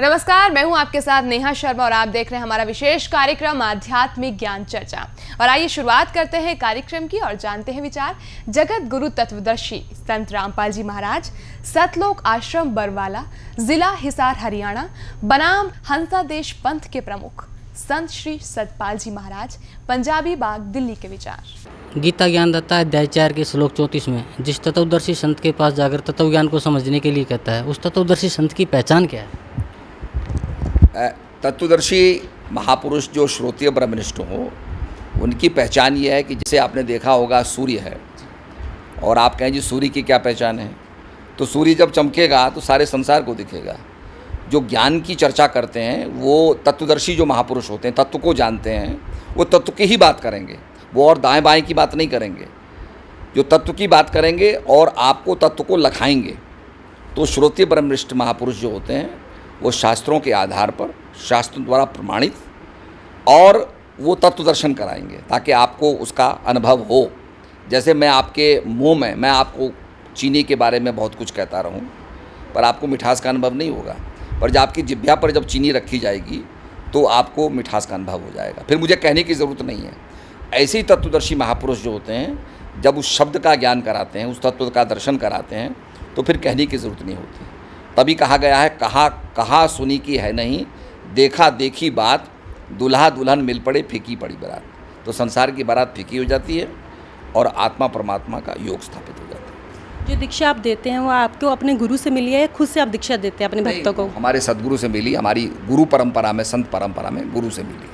नमस्कार, मैं हूँ आपके साथ नेहा शर्मा और आप देख रहे हैं हमारा विशेष कार्यक्रम, आध्यात्मिक ज्ञान चर्चा। और आइए शुरुआत करते हैं कार्यक्रम की और जानते हैं विचार। जगत गुरु तत्वदर्शी संत रामपाल जी महाराज, सतलोक आश्रम बरवाला, जिला हिसार, हरियाणा, बनाम हंसा देश पंथ के प्रमुख संत श्री सतपाल जी महाराज, पंजाबी बाग, दिल्ली के विचार। गीता ज्ञान दत्ता अध्याय चार के श्लोक चौंतीस में, जिस तत्वदर्शी संत के पास जाकर तत्व ज्ञान को समझने के लिए कहता है, उस तत्वदर्शी संत की पहचान क्या है? तत्वदर्शी महापुरुष जो श्रोतीय ब्रह्मनिष्ठ हो, उनकी पहचान ये है कि जैसे आपने देखा होगा सूर्य है। और आप कहें जी सूर्य की क्या पहचान है? तो सूर्य जब चमकेगा तो सारे संसार को दिखेगा। जो ज्ञान की चर्चा करते हैं, वो तत्वदर्शी जो महापुरुष होते हैं, तत्व को जानते हैं, वो तत्व की ही बात करेंगे। वो और दाएँ बाएँ की बात नहीं करेंगे। जो तत्व की बात करेंगे और आपको तत्व को लखाएँगे। तो श्रोतीय ब्रह्मनिष्ठ महापुरुष जो होते हैं वो शास्त्रों के आधार पर, शास्त्रों द्वारा प्रमाणित, और वो तत्व दर्शन कराएँगे, ताकि आपको उसका अनुभव हो। जैसे मैं आपके मुँह में, मैं आपको चीनी के बारे में बहुत कुछ कहता रहूँ, पर आपको मिठास का अनुभव नहीं होगा। पर जब आपकी जिभ्या पर जब चीनी रखी जाएगी तो आपको मिठास का अनुभव हो जाएगा। फिर मुझे कहने की ज़रूरत नहीं है। ऐसे ही तत्वदर्शी महापुरुष जो होते हैं, जब उस शब्द का ज्ञान कराते हैं, उस तत्व का दर्शन कराते हैं तो फिर कहने की ज़रूरत नहीं होती। तभी कहा गया है कहा कहा सुनी की है नहीं देखा देखी बात दुल्हा दुल्हन मिल पड़े फीकी पड़ी बारात। तो संसार की बारात फीकी हो जाती है और आत्मा परमात्मा का योग स्थापित हो जाता है। जो दीक्षा आप देते हैं वो आपको अपने गुरु से मिली है खुद से आप दीक्षा देते हैं अपने भक्तों को? हमारे सदगुरु से मिली हमारी गुरु परंपरा में संत परंपरा में गुरु से मिली।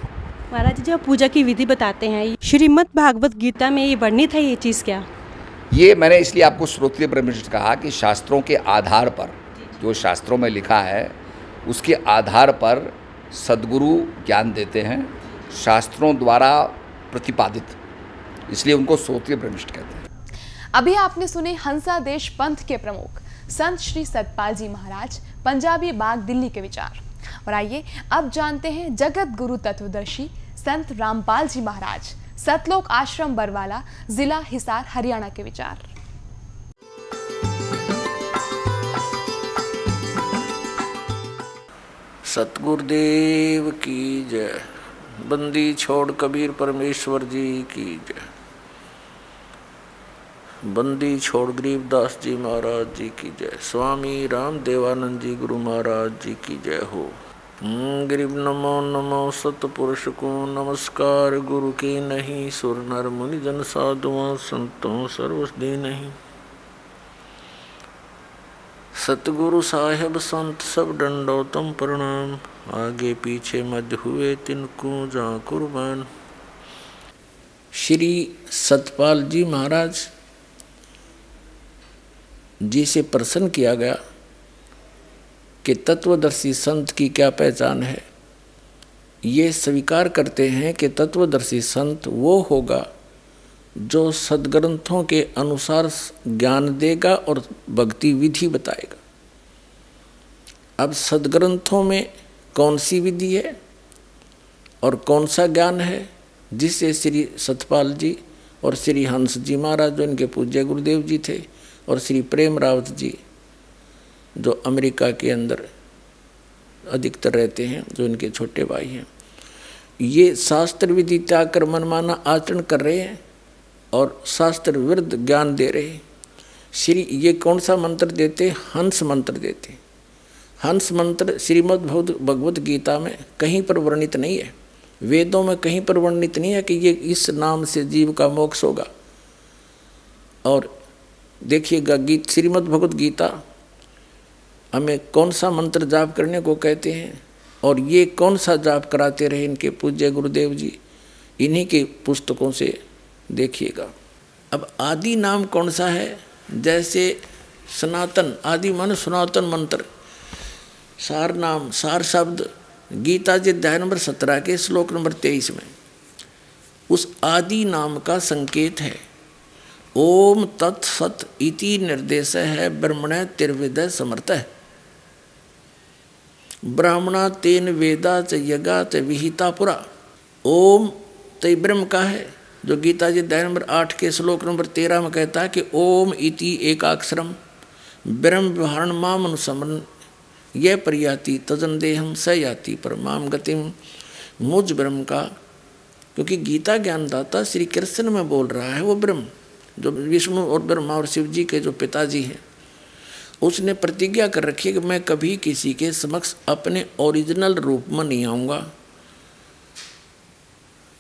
महाराज जी जब पूजा की विधि बताते हैं श्रीमद भागवत गीता में ये वर्णित है ये चीज़ क्या? ये मैंने इसलिए आपको श्रोत्रिय ब्रह्मनिष्ठ कहा कि शास्त्रों के आधार पर जो शास्त्रों में लिखा है, उसके आधार पर सदगुरु ज्ञान देते हैं, शास्त्रों द्वारा प्रतिपादित। इसलिए उनको सोत्रीय ब्रह्मिष्ठ कहते हैं। अभी आपने सुने हंसा देश पंथ के प्रमुख, संत श्री सतपाल जी महाराज, पंजाबी बाग दिल्ली के विचार। और आइए, अब जानते हैं जगत गुरु तत्वदर्शी, संत रामपाल जी महाराज, सतलोक आश्रम बरवाला, जिला हिसार, हरियाणा के विचार। सतगुरुदेव की जय। बंदी छोड़ कबीर परमेश्वर जी की जय। बंदी छोड़ गरीबदास जी महाराज जी की जय। स्वामी राम देवानंद जी गुरु महाराज जी की जय हो। हम्म, गरीब नमो नमो सतपुरुष को नमस्कार। गुरु की नहीं सुर नर मुनि जन साधुओं संतों सर्वस्दी नहीं। सतगुरु साहेब संत सब दंडोतम प्रणाम। आगे पीछे मध्य हुए तिनको जा कुर्बान। श्री सतपाल जी महाराज जी से प्रसन्न किया गया कि तत्वदर्शी संत की क्या पहचान है, ये स्वीकार करते हैं कि तत्वदर्शी संत वो होगा जो सदग्रंथों के अनुसार ज्ञान देगा और भक्ति विधि बताएगा। अब सदग्रंथों में कौन सी विधि है और कौन सा ज्ञान है जिससे श्री सतपाल जी और श्री हंस जी महाराज जो इनके पूज्य गुरुदेव जी थे और श्री प्रेम रावत जी जो अमेरिका के अंदर अधिकतर रहते हैं, जो इनके छोटे भाई हैं, ये शास्त्र विधि त्याग कर मनमाना आचरण कर रहे हैं और शास्त्र विरुद्ध ज्ञान दे रहे श्री ये कौन सा मंत्र देते? हंस मंत्र देते। हंस मंत्र श्रीमद् भगवत गीता में कहीं पर वर्णित नहीं है। वेदों में कहीं पर वर्णित नहीं है कि ये इस नाम से जीव का मोक्ष होगा। और देखिएगा गीत श्रीमद् भगवत गीता हमें कौन सा मंत्र जाप करने को कहते हैं? और ये कौन सा जाप कराते रहे इनके पूज्य गुरुदेव जी? इन्हीं के पुस्तकों से देखिएगा। अब आदि नाम कौन सा है? जैसे सनातन, आदि मन सनातन मंत्र। सार नाम, सार शब्द, गीता जी अध्याय नंबर सत्रह के श्लोक नंबर तेईस में। उस आदि नाम का संकेत है। ओम तत्सत इति निर्देश है, ब्रह्मण तिर्विद समर्थ। है ब्राह्मणा तेन वेदा च यगा च विहिता पुरा। ओम तय ब्रह्म का है। जो गीता जी अध्याय नंबर आठ के श्लोक नंबर तेरह में कहता है कि ओम इति एकाक्षरम, ब्रह्म व्यवहारण माम अनुसमरण यह प्रयाति तजन देहम स याति परमाम गतिम मुझ ब्रह्म का, क्योंकि गीता ज्ञानदाता श्री कृष्ण में बोल रहा है, वो ब्रह्म, जो विष्णु और ब्रह्मा और शिव जी के जो पिताजी हैं, उसने प्रतिज्ञा कर रखी है कि मैं कभी किसी के समक्ष अपने ओरिजिनल रूप में नहीं आऊँगा।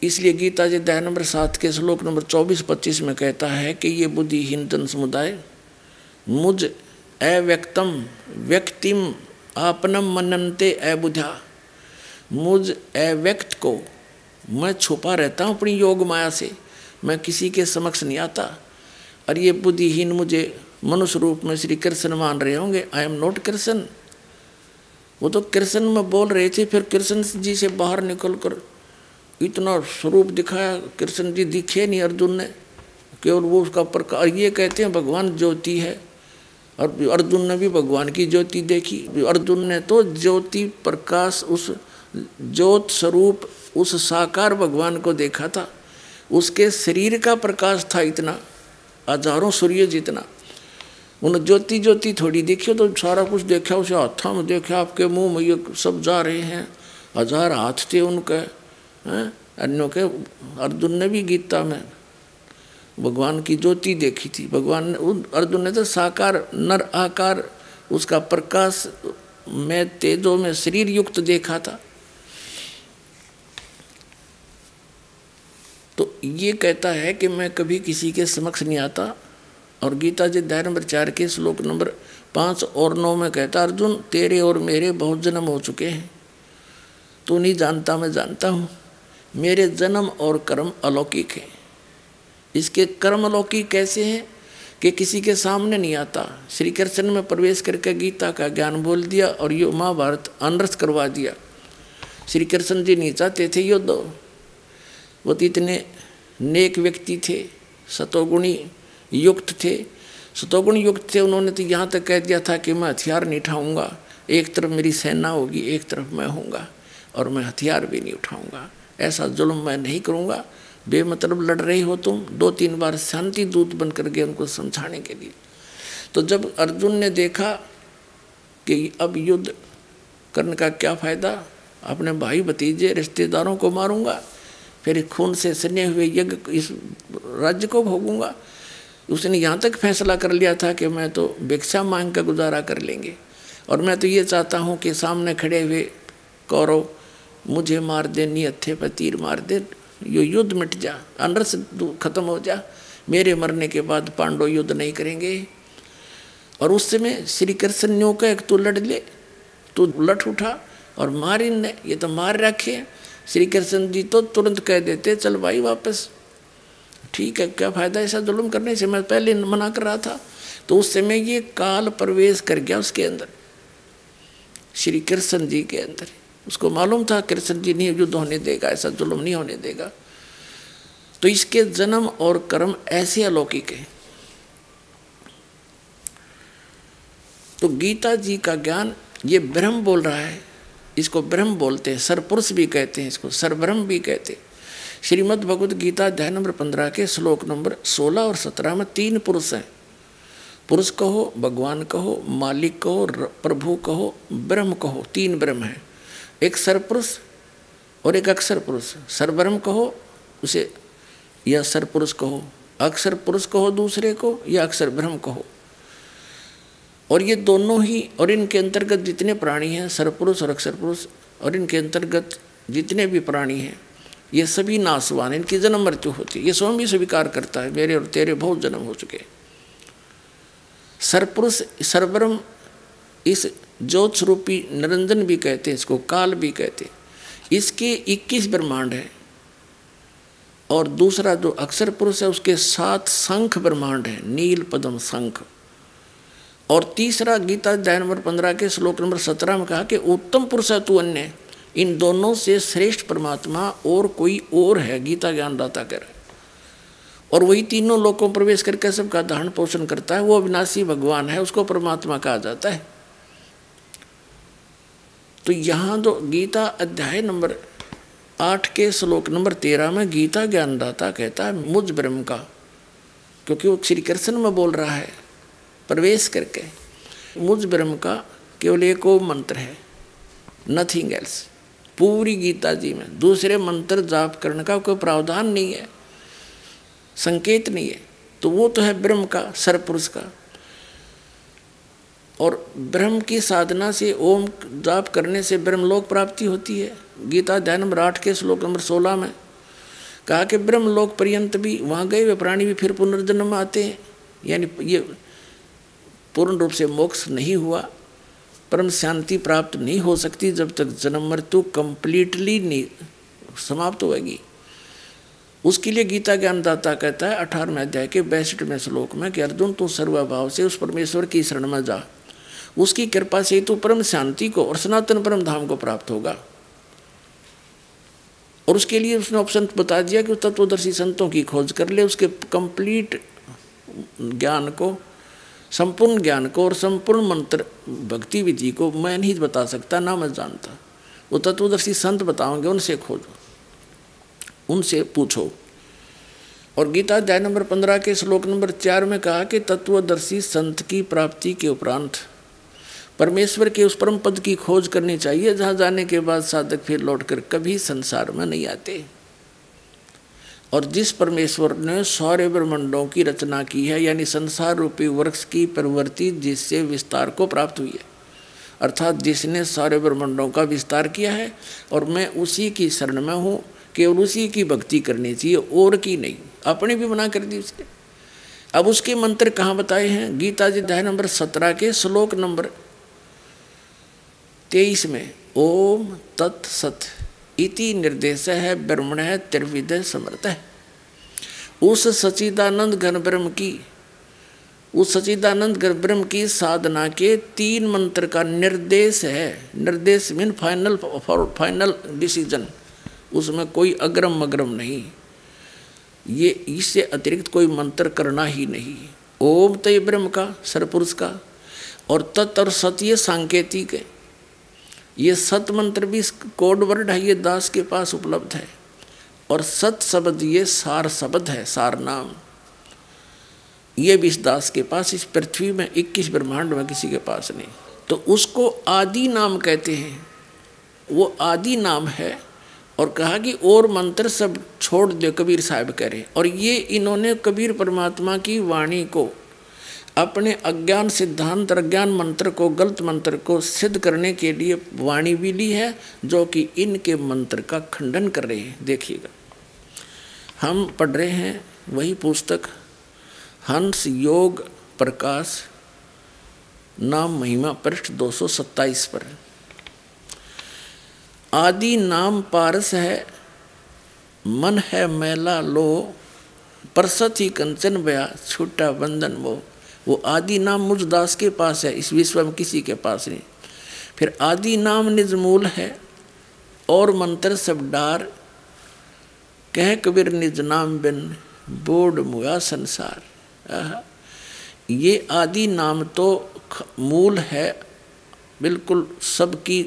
इसलिए गीता जी दया नंबर सात के श्लोक नंबर चौबीस पच्चीस में कहता है कि ये बुद्धिहीन जन समुदाय, मुझ अव्यक्तम व्यक्तिम आपनम मननते अबुझा मुझ अव्यक्त को मैं छुपा रहता हूँ अपनी योग माया से, मैं किसी के समक्ष नहीं आता। और ये बुद्धिहीन मुझे मनुष्य रूप में श्री कृष्ण मान रहे होंगे आई एम नॉट कृष्ण वो तो कृष्ण में बोल रहे थे, फिर कृष्ण जी से बाहर निकल कर इतना स्वरूप दिखाया, कृष्ण जी दिखे नहीं अर्जुन ने। केवल वो उसका प्रकार, ये कहते हैं भगवान ज्योति है। और अर्जुन ने भी भगवान की ज्योति देखी। अर्जुन ने तो ज्योति प्रकाश, उस ज्योत स्वरूप, उस साकार भगवान को देखा था। उसके शरीर का प्रकाश था इतना, हज़ारों सूर्य जितना। उन ज्योति ज्योति थोड़ी देखी तो सारा कुछ देखा, उसे हाथा में देखा, आपके मुँह में ये सब जा रहे हैं। हज़ार हाथ थे उनके। अन्यों के अर्जुन ने भी गीता में भगवान की ज्योति देखी थी। भगवान ने अर्जुन ने तो साकार, नर आकार, उसका प्रकाश में, तेजों में शरीर युक्त देखा था। तो ये कहता है कि मैं कभी किसी के समक्ष नहीं आता। और गीता जी अध्याय नंबर चार के श्लोक नंबर पाँच और नौ में कहता, अर्जुन, तेरे और मेरे बहुत जन्म हो चुके हैं। तू नहीं जानता, मैं जानता हूँ। मेरे जन्म और कर्म अलौकिक हैं। इसके कर्म अलौकिक कैसे हैं कि किसी के सामने नहीं आता? श्री कृष्ण में प्रवेश करके गीता का ज्ञान बोल दिया और यो महाभारत अनरस करवा दिया। श्री कृष्ण जी नहीं चाहते थे युद्ध वो तो इतने नेक व्यक्ति थे, सतोगुणी युक्त थे। सतोगुण युक्त थे, उन्होंने तो यहाँ तक कह दिया था कि मैं हथियार नहीं उठाऊँगा। एक तरफ़ मेरी सेना होगी, एक तरफ़ मैं हूँगा और मैं हथियार भी नहीं उठाऊँगा। ऐसा जुल्म मैं नहीं करूँगा। बेमतलब लड़ रही हो तुम। दो तीन बार शांति दूत बन कर गए उनको समझाने के लिए। तो जब अर्जुन ने देखा कि अब युद्ध करने का क्या फ़ायदा, अपने भाई भतीजे रिश्तेदारों को मारूँगा, फिर खून से सने हुए यज्ञ इस राज्य को भोगूँगा। उसने यहाँ तक फैसला कर लिया था कि मैं तो भिक्षा मांग का गुजारा कर लेंगे। और मैं तो ये चाहता हूँ कि सामने खड़े हुए कौरव मुझे मार दे नी हथे पर तीर मार दे। यो युद्ध मिट जा, अनरस खत्म हो जा। मेरे मरने के बाद पांडव युद्ध नहीं करेंगे। और उस समय श्री कृष्ण न्यू कह तू लड़ ले। तू लट उठा और मार ने ये तो मार रखे श्री कृष्ण जी तो तुरंत कह देते, चल भाई वापस। ठीक है, क्या फ़ायदा ऐसा जुल्म करने से? मैं पहले मना कर रहा था। तो उस समय ये काल प्रवेश कर गया उसके अंदर, श्री कृष्ण जी के अंदर। उसको मालूम था, कृष्ण जी नहीं युद्ध होने देगा, ऐसा जुल्म नहीं होने देगा। तो इसके जन्म और कर्म ऐसे अलौकिक है। तो गीता जी का ज्ञान, ये ब्रह्म बोल रहा है, इसको ब्रह्म बोलते हैं सरपुरुष भी कहते हैं इसको सरब्रह्म भी कहते हैं। श्रीमद् भगवद गीता अध्याय नंबर पंद्रह के श्लोक नंबर सोलह और सत्रह में तीन पुरुष हैं। पुरुष कहो, भगवान कहो, मालिक कहो प्रभु कहो, ब्रह्म कहो, तीन ब्रह्म हैं। एक सरपुरुष और एक अक्षर पुरुष सरब्रह्म कहो, उसे या सरपुरुष कहो अक्षर पुरुष कहो दूसरे को, या अक्षर ब्रह्म कहो। और ये दोनों ही और इनके अंतर्गत जितने प्राणी हैं सरपुरुष और अक्षर पुरुष और इनके अंतर्गत जितने भी प्राणी हैं, ये सभी नासवान इनकी जन्म मृत्यु होती है। ये स्वयं भी स्वीकार करता है, मेरे और तेरे बहुत जन्म हो चुके सरपुरुष सरब्रह्म इस ज्योत स्वरूपी निरंजन भी कहते हैं, इसको काल भी कहते हैं। इसके 21 ब्रह्मांड है। और दूसरा जो अक्षर पुरुष है, उसके सात शंख ब्रह्मांड है, नील पदम शंख। और तीसरा गीता अध्याय नंबर पंद्रह के श्लोक नंबर सत्रह में कहा कि उत्तम पुरुष है, तू अन्य। इन दोनों से श्रेष्ठ परमात्मा और कोई और है, गीता ज्ञानदाता कर। और वही तीनों लोगों प्रवेश करके सबका दहन पोषण करता है, वो अविनाशी भगवान है, उसको परमात्मा कहा जाता है। तो यहाँ जो गीता अध्याय नंबर आठ के श्लोक नंबर तेरह में गीता ज्ञानदाता कहता है, मुझ ब्रह्म का। क्योंकि वो श्री कृष्ण में बोल रहा है, प्रवेश करके। मुझ ब्रह्म का केवल एक मंत्र है नथिंग एल्स पूरी गीता जी में। दूसरे मंत्र जाप करने का कोई प्रावधान नहीं है, संकेत नहीं है। तो वो तो है ब्रह्म का, सर्वपुरुष का। और ब्रह्म की साधना से, ओम जाप करने से ब्रह्मलोक प्राप्ति होती है। गीता अध्याय नंबर आठ के श्लोक नंबर सोलह में कहा कि ब्रह्मलोक पर्यंत भी, वहाँ गए हुए प्राणी भी फिर पुनर्जन्म आते हैं। यानी ये पूर्ण रूप से मोक्ष नहीं हुआ, परम शांति प्राप्त नहीं हो सकती जब तक जन्म मृत्यु कंप्लीटली नहीं समाप्त होगी उसके लिए गीता ज्ञानदाता कहता है, अठारहवें अध्याय के बैसठवें श्लोक में कि, अर्जुन, तू सर्वभाव से उस परमेश्वर की शरण में जा। उसकी कृपा से तो परम शांति को और सनातन परम धाम को प्राप्त होगा। और उसके लिए उसने ऑप्शन बता दिया कि तत्वदर्शी संतों की खोज कर ले, उसके कंप्लीट ज्ञान को, संपूर्ण ज्ञान को और संपूर्ण मंत्र, भक्ति विधि को मैं नहीं बता सकता, ना मैं जानता। वो तत्वदर्शी संत बताओगे, उनसे खोजो, उनसे पूछो। और गीता अध्याय नंबर पंद्रह के श्लोक नंबर चार में कहा कि तत्वदर्शी संत की प्राप्ति के उपरांत परमेश्वर के उस परम पद की खोज करनी चाहिए, जहाँ जाने के बाद साधक फिर लौटकर कभी संसार में नहीं आते। और जिस परमेश्वर ने सौर्य ब्रह्मंडों की रचना की है, यानी संसार रूपी वृक्ष की प्रवृत्ति जिससे विस्तार को प्राप्त हुई है, अर्थात जिसने सौर्य ब्रह्मंडों का विस्तार किया है, और मैं उसी की शरण में हूँ, केवल उसी की भक्ति करनी चाहिए, और की नहीं। अपने भी मना कर दी उसने अब उसके मंत्र कहाँ बताए हैं? गीता जी अध्याय नंबर सत्रह के श्लोक नंबर तेईस में, ओम तत्सत इति निर्देश है ब्रह्मण है त्रिविद समर्थ। है उस सचिदानंद घन ब्रह्म की, उस सचिदानंद घन ब्रह्म की साधना के तीन मंत्र का निर्देश है। निर्देश मीन फाइनल फाइनल डिसीज़न उसमें कोई अग्रम अग्रम नहीं। ये, इससे अतिरिक्त कोई मंत्र करना ही नहीं। ओम तय ब्रह्म का सरपुरुष का, और तत् और सत्य सांकेतिक ये सत मंत्र भी कोड वर्ड है, ये दास के पास उपलब्ध है। और सत शब्द ये सार शब्द है, सार नाम। ये भी इस दास के पास, इस पृथ्वी में, इक्कीस ब्रह्मांड में किसी के पास नहीं। तो उसको आदि नाम कहते हैं। वो आदि नाम है और कहा कि और मंत्र सब छोड़ दो, कबीर साहब करें और ये इन्होंने कबीर परमात्मा की वाणी को अपने अज्ञान सिद्धांत, अज्ञान मंत्र को, गलत मंत्र को सिद्ध करने के लिए वाणी भी ली है, जो कि इनके मंत्र का खंडन कर रहे हैं। देखिएगा। हम पढ़ रहे हैं वही पुस्तक, हंस योग प्रकाश नाम महिमा पृष्ठ 227 पर। आदि नाम पारस है, मन है मैला लो परसत ही कंचन बया, छूटा बंधन वो। वो आदि नाम मुझ दास के पास है, इस विश्व में किसी के पास नहीं। फिर आदि नाम निजमूल है, और मंत्र सब डार। कह कबीर निज नाम बिन बोर्ड मुआ संसार। ये आदि नाम तो मूल है, बिल्कुल सबकी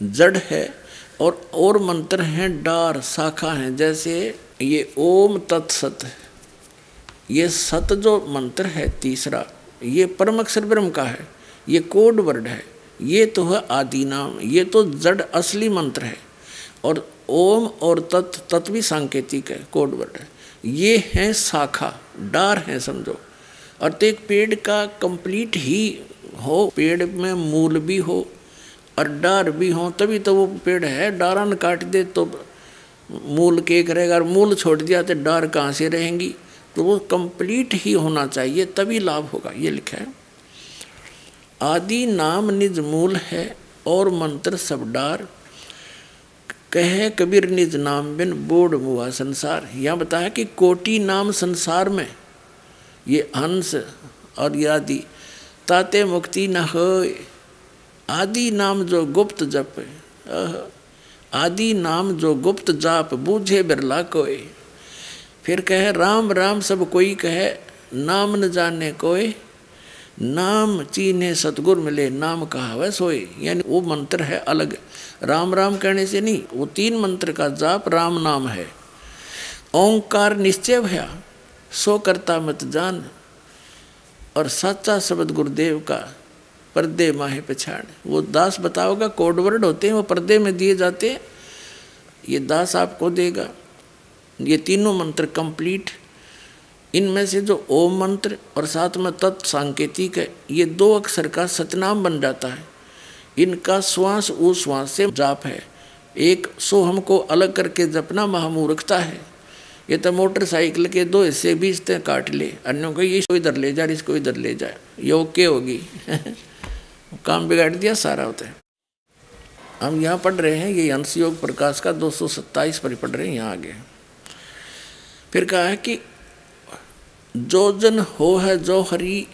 जड़ है, और और मंत्र हैं डार, शाखा हैं, जैसे ये ओम तत्सत ये सत जो मंत्र है तीसरा, ये परम अक्षर ब्रह्म का है, ये कोड वर्ड है, ये तो है आदि नाम, ये तो जड़ असली मंत्र है। और ओम और तत् तत् भी सांकेतिक है, कोड वर्ड है। ये है शाखा, डार है समझो। और तो एक पेड़ का कंप्लीट ही हो, पेड़ में मूल भी हो, और डार भी हो, तभी तो वो पेड़ है, डारा डारन काट दे तो मूल के करेगा और मूल छोड़ दिया तो डार कहाँ से रहेंगी? तो वो कंप्लीट ही होना चाहिए, तभी लाभ होगा। ये लिखा है, आदि नाम निज मूल है और मंत्र सब डार। कहे कबीर निज नाम बिन बोर्ड मुआ संसार। यहाँ बताया कि कोटि नाम संसार में ये हंस और ये आदि, ताते मुक्ति न हो आदि नाम जो गुप्त जप आदि नाम जो गुप्त जाप, बूझे बिरला कोई फिर कहे, राम राम, सब कोई कहे, नाम न जाने कोई, नाम चीने सतगुर मिले, नाम कहा वह सोए यानी वो मंत्र है अलग। राम राम कहने से नहीं, वो तीन मंत्र का जाप राम नाम है। ओंकार निश्चय भया, सो करता मत जान, और सच्चा शब्द गुरुदेव का पर्दे माहे पछाड़ वो दास बताओगा, कोडवर्ड होते हैं, वो पर्दे में दिए जाते हैं, ये दास आपको देगा। ये तीनों मंत्र कंप्लीट इनमें से जो ओम मंत्र और साथ में तत्व सांकेतिक है, ये दो अक्षर का सतनाम बन जाता है। इनका श्वास उश्वास से जाप है। एक सो हमको अलग करके जपना महामूर्खता है। ये तो मोटरसाइकिल के दो हिस्से बीच तक काट ले। अन्यों को ये इसको इधर ले जाए इसको इधर ले जाए ये ओके होगी। काम बिगाड़ दिया, सारा होता है। हम यहाँ पढ़ रहे हैं, ये अंश योग प्रकाश का दो सौ सत्ताईस पर पढ़ रहे हैं, यहाँ आगे। फिर कहा है कि जो जन हो है जो हरी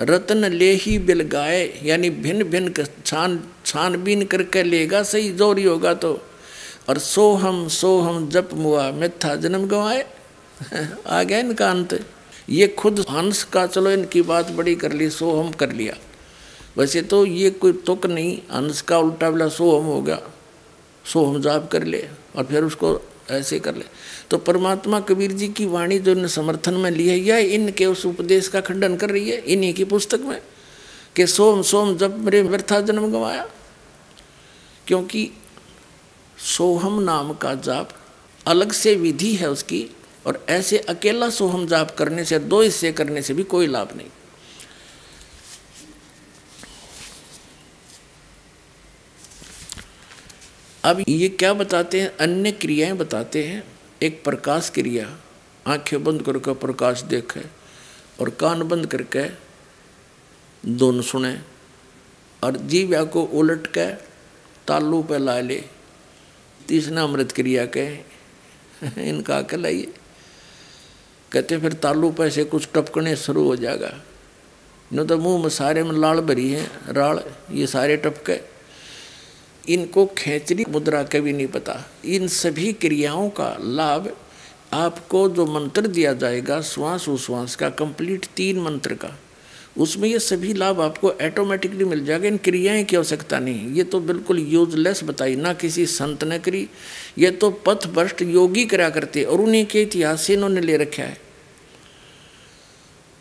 रतन ले ही बिल गाए, यानी भिन्न भिन्न छान, छानबीन करके लेगा सही, जोरी होगा तो। और सो हम सो हम जप मुआ मिथ्या जन्म गवाए। आ गया इनका अंत। ये खुद हंस का, चलो इनकी बात बड़ी कर ली सो हम कर लिया। वैसे तो ये कोई तुक नहीं, हंस का उल्टा बिला सो हम हो गया। सो हम जाप कर ले, और फिर उसको ऐसे कर ले। तो परमात्मा कबीर जी की वाणी जो इन समर्थन में ली है यह इनके उस उपदेश का खंडन कर रही है, इन्हीं की पुस्तक में, कि सोम सोम, जब मेरे व्यर्था जन्म गंवाया। क्योंकि सोहम नाम का जाप अलग से विधि है उसकी, और ऐसे अकेला सोहम जाप करने से, दो हिस्से करने से भी कोई लाभ नहीं। अब ये क्या बताते हैं, अन्य क्रियाएँ बताते हैं एक प्रकाश क्रिया, आँखें बंद करके प्रकाश देखे और कान बंद करके दोनों सुने और जीव्या को उलट के तालू पे ला ले। तीसरा अमृत क्रिया के, इनका के लाइए कहते फिर तालू पे से कुछ टपकने शुरू हो जाएगा। न तो मुँह में सारे में लाल भरी है, राल, ये सारे टपके। इनको खेचरी मुद्रा का भी नहीं पता। इन सभी क्रियाओं का लाभ आपको जो मंत्र दिया जाएगा, श्वास उश्वास का कंप्लीट तीन मंत्र का, उसमें ये सभी लाभ आपको ऑटोमेटिकली मिल जाएगा। इन क्रियाएँ की आवश्यकता नहीं ये तो बिल्कुल यूजलेस बताई। ना किसी संत ने करी, ये तो पथ भ्रष्ट योगी करा करते और उन्हीं के इतिहास से इन्होंने ले रखा है।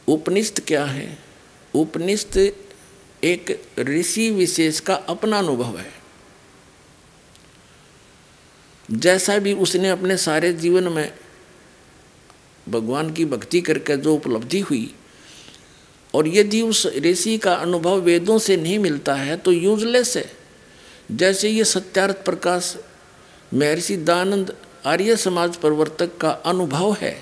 उपनिष्ठ क्या है? उपनिष्ठ एक ऋषि विशेष का अपना अनुभव है। जैसा भी उसने अपने सारे जीवन में भगवान की भक्ति करके जो उपलब्धि हुई, और यदि उस ऋषि का अनुभव वेदों से नहीं मिलता है तो यूजलेस है। जैसे ये सत्यार्थ प्रकाश महर्षि दानंद आर्य समाज प्रवर्तक का अनुभव है,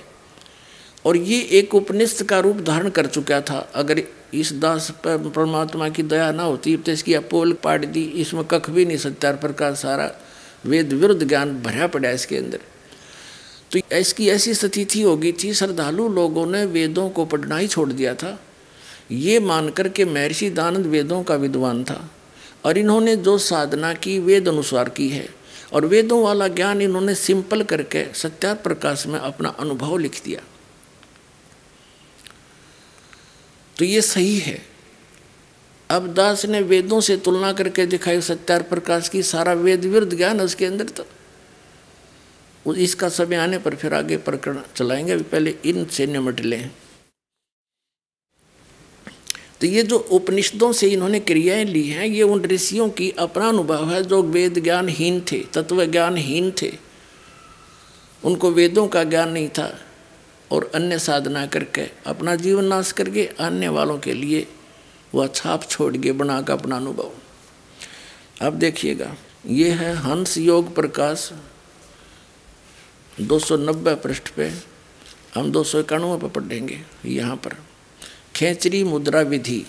और ये एक उपनिष्ठ का रूप धारण कर चुका था। अगर इस दास पर परमात्मा की दया ना होती तो इसकी अपोल पाट दी, इसमें कख भी नहीं, सत्यार्थ प्रकाश सारा वेद विरुद्ध ज्ञान भरा पड़ा इसके अंदर। तो इसकी ऐसी स्थिति होगी थी, श्रद्धालु लोगों ने वेदों को पढ़ना ही छोड़ दिया था। ये मानकर के महर्षि दानंद वेदों का विद्वान था और इन्होंने जो साधना की, वेद अनुसार की है। और वेदों वाला ज्ञान इन्होंने सिंपल करके सत्यार प्रकाश में अपना अनुभव लिख दिया। तो ये सही है। अब दास ने वेदों से तुलना करके दिखाई सत्यार प्रकाश की, सारा वेद विरुद्ध ज्ञान उसके अंदर तो इसका समय आने पर फिर आगे प्रकरण चलाएँगे, अभी पहले इन से निमट लें तो ये जो उपनिषदों से इन्होंने क्रियाएँ ली हैं, ये उन ऋषियों की अपना अनुभव है जो वेद ज्ञानहीन थे, तत्व ज्ञानहीन थे। उनको वेदों का ज्ञान नहीं था और अन्य साधना करके अपना जीवन नाश करके आने वालों के लिए वह छाप छोड़ के बना का अपना अनुभव। अब देखिएगा, ये है हंस योग प्रकाश 290 पृष्ठ पे, हम दो सौ इक्यानवे पर पढ़ेंगे यहाँ पर। खेचरी मुद्रा विधि।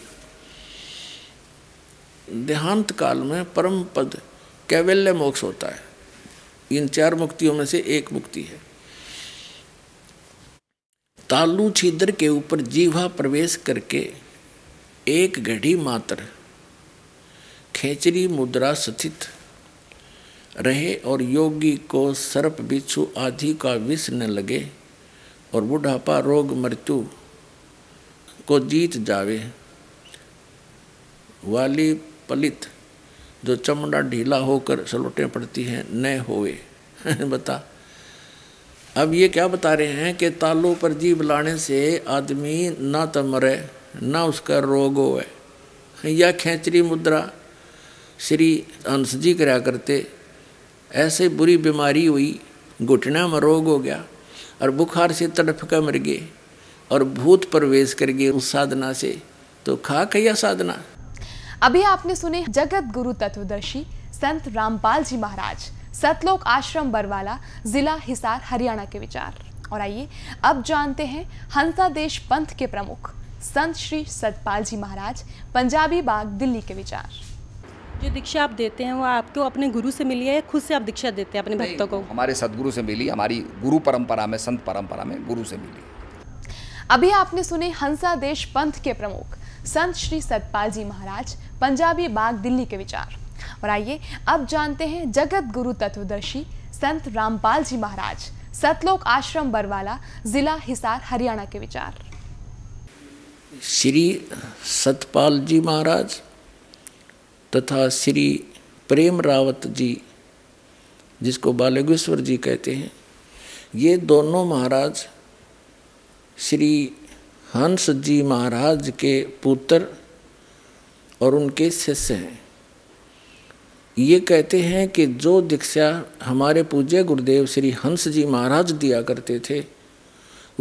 देहांत काल में परम पद कैवल्य मोक्ष होता है। इन चार मुक्तियों में से एक मुक्ति है। तालू छिद्र के ऊपर जीवा प्रवेश करके एक घड़ी मात्र। खेचरी मुद्रा स्थित। रहे और योगी को सर्प बिच्छू आदि का विष न लगे और बुढ़ापा रोग मृत्यु को जीत जावे। वाली पलित जो चमड़ा ढीला होकर सलोटें पड़ती हैं, न होवे। बता। अब ये क्या बता रहे हैं कि तालों पर जीव लाने से आदमी ना तो मरे ना उसका रोग हो या खेचरी मुद्रा श्री हंस जी करा करते, ऐसे बुरी बीमारी हुई, घुटना में रोग हो गया और बुखार से तड़फ कर मर गए और भूत प्रवेश कर गए उस साधना से। तो खा कैया साधना? अभी आपने सुने जगत गुरु तत्वदर्शी संत रामपाल जी महाराज, सतलोक आश्रम बरवाला, जिला हिसार, हरियाणा के विचार। और आइए, अब जानते हैं हंसा देश पंथ के प्रमुख। संत श्री सतपाल जी महाराज पंजाबी बाग दिल्ली के विचार। जो दीक्षा आप देते हैं वो आपको अपने गुरु से मिली है या खुद से आप दीक्षा देते हैं अपने भक्तों को? हमारे सदगुरु से मिली हमारी गुरु परंपरा में संत परंपरा में गुरु से मिली। अभी आपने सुने हंसा देश पंथ के प्रमुख संत श्री सतपाल जी महाराज पंजाबी बाग दिल्ली के विचार। और आइए अब जानते हैं जगत गुरु तत्वदर्शी संत रामपाल जी महाराज सतलोक आश्रम बरवाला जिला हिसार हरियाणा के विचार। श्री सतपाल जी महाराज तथा श्री प्रेम रावत जी, जिसको बालगेश्वर जी कहते हैं, ये दोनों महाराज श्री हंस जी महाराज के पुत्र और उनके शिष्य हैं। ये कहते हैं कि जो दीक्षा हमारे पूज्य गुरुदेव श्री हंस जी महाराज दिया करते थे,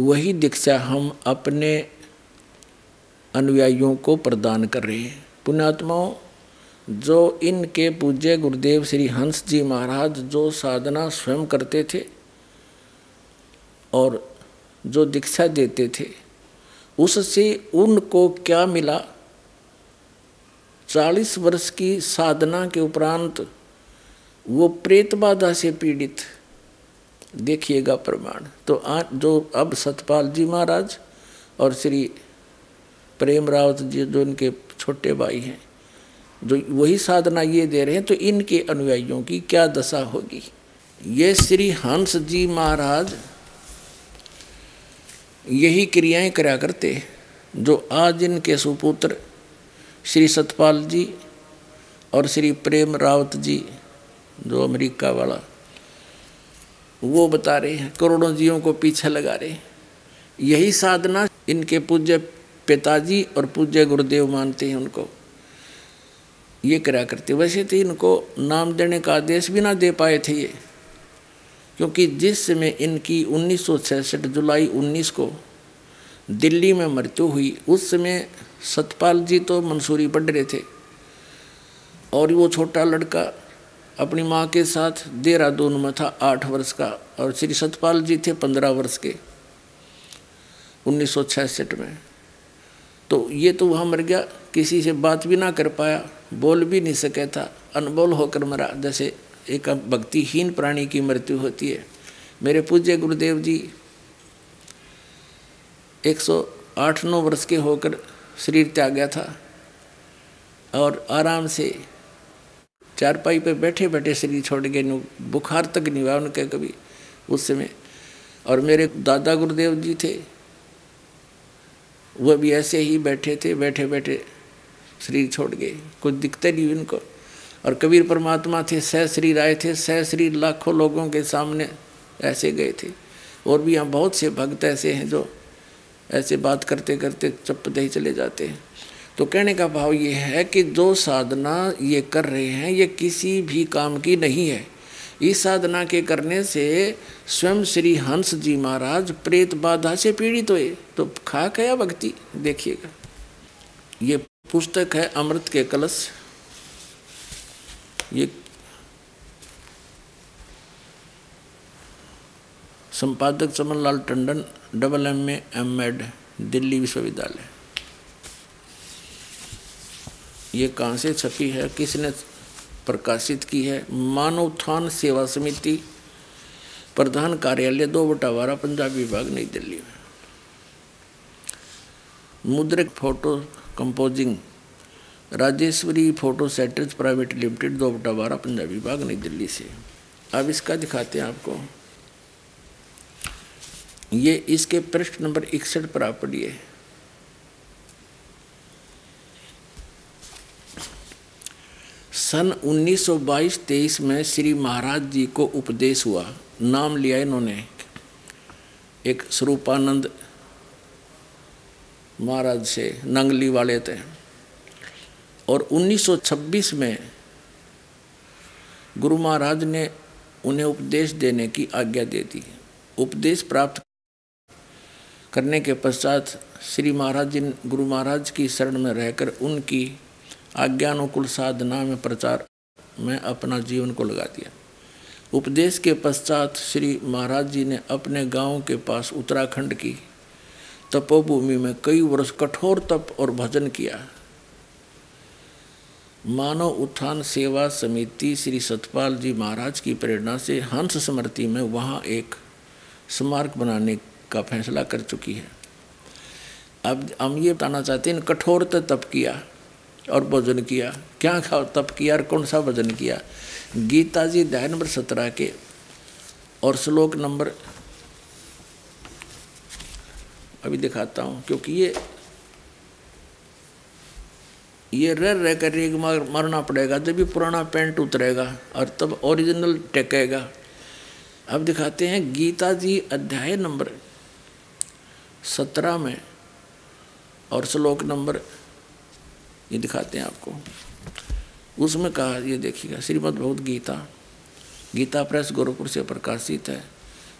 वही दीक्षा हम अपने अनुयायियों को प्रदान कर रहे हैं। पुण्यात्माओं, जो इनके पूज्य गुरुदेव श्री हंस जी महाराज, जो साधना स्वयं करते थे और जो दीक्षा देते थे, उससे उनको क्या मिला? चालीस वर्ष की साधना के उपरांत वो प्रेत बाधा से पीड़ित। देखिएगा प्रमाण। तो आज जो अब सतपाल जी महाराज और श्री प्रेम रावत जी, जो इनके छोटे भाई हैं, जो वही साधना ये दे रहे हैं तो इनके अनुयायियों की क्या दशा होगी? ये श्री हंस जी महाराज यही क्रियाएँ करा करते जो आज इनके सुपुत्र श्री सतपाल जी और श्री प्रेम रावत जी, जो अमेरिका वाला, वो बता रहे हैं, करोड़ों जीवों को पीछे लगा रहे यही साधना इनके पूज्य पिताजी और पूज्य गुरुदेव मानते हैं उनको। ये करा करते। वैसे तो इनको नाम देने का आदेश भी ना दे पाए थे ये। क्योंकि जिस समय इनकी उन्नीस सौ छियासठ जुलाई 19 को दिल्ली में मृत्यु हुई, उस समय सतपाल जी तो मंसूरी पढ़ रहे थे। और वो छोटा लड़का अपनी माँ के साथ देहरादून में था, आठ वर्ष का, और श्री सतपाल जी थे पंद्रह वर्ष के, उन्नीस सौ छियासठ में। तो ये तो वहाँ मर गया। किसी से बात भी ना कर पाया, बोल भी नहीं सके था। अनबोल होकर मरा। जैसे एक भक्तिहीन प्राणी की मृत्यु होती है। मेरे पूज्य गुरुदेव जी 108 नौ वर्ष के होकर शरीर त्याग गया था और आराम से चारपाई पे बैठे बैठे शरीर छोड़ गए बुखार तक नहीं हुआ उनके कभी उस समय। और मेरे दादा गुरुदेव जी थे। वह भी ऐसे ही बैठे थे, बैठे बैठे शरीर छोड़ गए। कुछ दिखते नहीं उनको। और कबीर परमात्मा थे, सह शरीर आए थे, सह शरीर लाखों लोगों के सामने ऐसे गए थे। और भी यहाँ बहुत से भक्त ऐसे हैं जो ऐसे बात करते करते चप्पते ही चले जाते हैं। तो कहने का भाव ये है कि जो साधना ये कर रहे हैं, ये किसी भी काम की नहीं है। इस साधना के करने से स्वयं श्री हंस जी महाराज प्रेत बाधा से पीड़ित हुए। तो खा गया भक्ति, देखिएगा। ये पुस्तक है अमृत के कलश। ये संपादक Chaman Lal Tandon, double M A, M Ed, Delhi विश्वविद्यालय। ये कहाँ से छपी है? किसने प्रकाशित की है। मानव उत्थान सेवा समिति प्रधान कार्यालय दो बटा बारह पंजाब विभाग, नई दिल्ली में। Mudryk photo composing, Rajeshwari photo setters private limited दो बटा बारह पंजाब विभाग, नई दिल्ली से। अब इसका दिखाते हैं आपको। ये इसके पृष्ठ नंबर इकसठ पर आप पढ़िए। सन 1922-23 में श्री महाराज जी को उपदेश हुआ, नाम लिया इन्होंने। एक स्वरूपानंद महाराज से नंगली वाले थे। और 1926 में गुरु महाराज ने उन्हें उपदेश देने की आज्ञा दे दी। उपदेश प्राप्त करने के पश्चात श्री महाराज जी, गुरु महाराज की शरण में रहकर उनकी आज्ञानुकूल साधना में प्रचार में अपना जीवन को लगा दिया। उपदेश के पश्चात श्री महाराज जी ने अपने गाँव के पास उत्तराखंड की तपोभूमि में कई वर्ष कठोर तप और भजन किया। मानव उत्थान सेवा समिति श्री सतपाल जी महाराज की प्रेरणा से हंस स्मृति में वहाँ एक स्मारक बनाने का फैसला कर चुकी है। अब हम ये बताना चाहते हैं कठोर तप किया। और भोजन किया। क्या खाओ तप किया और कौन सा भजन किया? गीता जी अध्याय नंबर सत्रह के और श्लोक नंबर अभी दिखाता हूँ, क्योंकि ये ये रह रह कर मार, मरना पड़ेगा, जब भी पुराना पेंट उतरेगा और तब ओरिजिनल टेकेगा। अब दिखाते हैं गीता जी अध्याय नंबर सत्रह में और श्लोक नंबर ये दिखाते हैं आपको। उसमें कहा, ये देखिएगा, श्रीमद भगवत गीता। गीता प्रेस गोरखपुर से प्रकाशित है।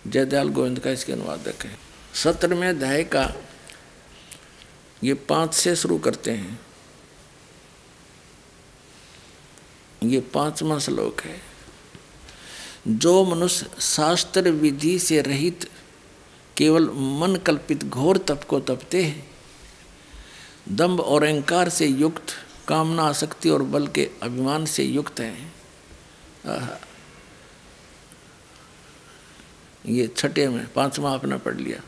जयदयाल गोविंद का इसके अनुवादक है। सत्र में अध्याय का ये पाँच से शुरू करते हैं। ये पांचवा श्लोक है। जो मनुष्य शास्त्र विधि से रहित केवल मन कल्पित घोर तप को तपते हैं दम्भ और अहंकार से युक्त, कामना, आसक्ति और बल के अभिमान से युक्त हैं। ये छठे में, पांचवा आपने पढ़ लिया।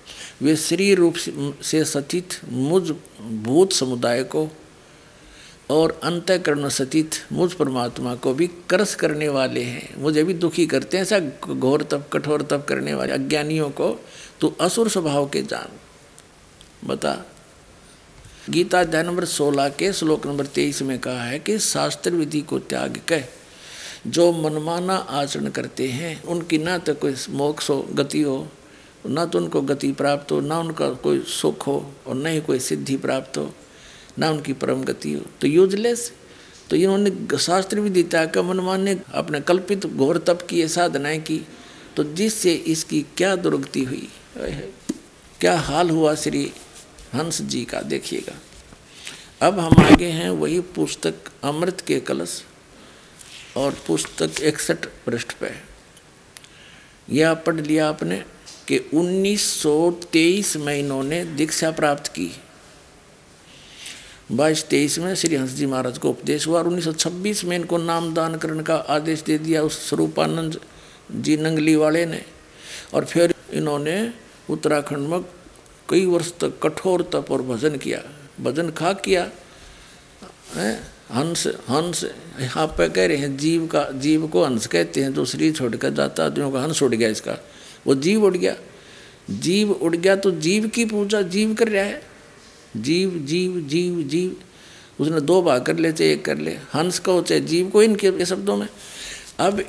वे श्री रूप से सचित मुझ भूत समुदाय को और अंतकरण सचित मुझ परमात्मा को भी करस करने वाले हैं। मुझे भी दुखी करते हैं, ऐसा घोर तप, कठोर तप करने वाले अज्ञानियों को तो असुर स्वभाव के जान। बता। गीता अध्याय नंबर सोलह के श्लोक नंबर तेईस में कहा है कि शास्त्र विधि को त्याग कर जो मनमाना आचरण करते हैं, उनकी ना तो कोई मोक्ष हो, गति हो, ना तो उनको गति प्राप्त हो, ना उनका कोई सुख हो और न ही कोई सिद्धि प्राप्त हो, ना उनकी परम गति हो। तो यूजलेस तो इन्होंने शास्त्र विधि त्याग कर मनमान ने अपने कल्पित घोर तप किए साधनाएँ की तो जिससे इसकी क्या दुर्गति हुई? क्या हाल हुआ श्री हंस जी का, देखिएगा। अब हम आगे हैं वही पुस्तक अमृत के कलश और पुस्तक इकसठ पृष्ठ पे। यह पढ़ लिया आपने कि 1923 में इन्होंने दीक्षा प्राप्त की। बाईस तेईस में श्री हंस जी महाराज को उपदेश हुआ और 1926 में इनको नाम दान करने का आदेश दे दिया उस स्वरूपानंद जी नंगली वाले ने। और फिर इन्होंने उत्तराखंड में कई वर्ष तक कठोर तप और भजन किया, भजन खा किया, है? हंस हंस, यहाँ पे कह रहे हैं, जीव का, जीव को हंस कहते हैं जो शरीर छोड़ कर जाता आदमियों का हंस उड़ गया इसका। वो जीव उड़ गया। जीव उड़ गया तो जीव की पूजा जीव कर रहा है। जीव जीव जीव जीव। उसने दो भाग कर ले चाहे एक कर ले। हंस को चाहे जीव को इनके शब्दों में। अब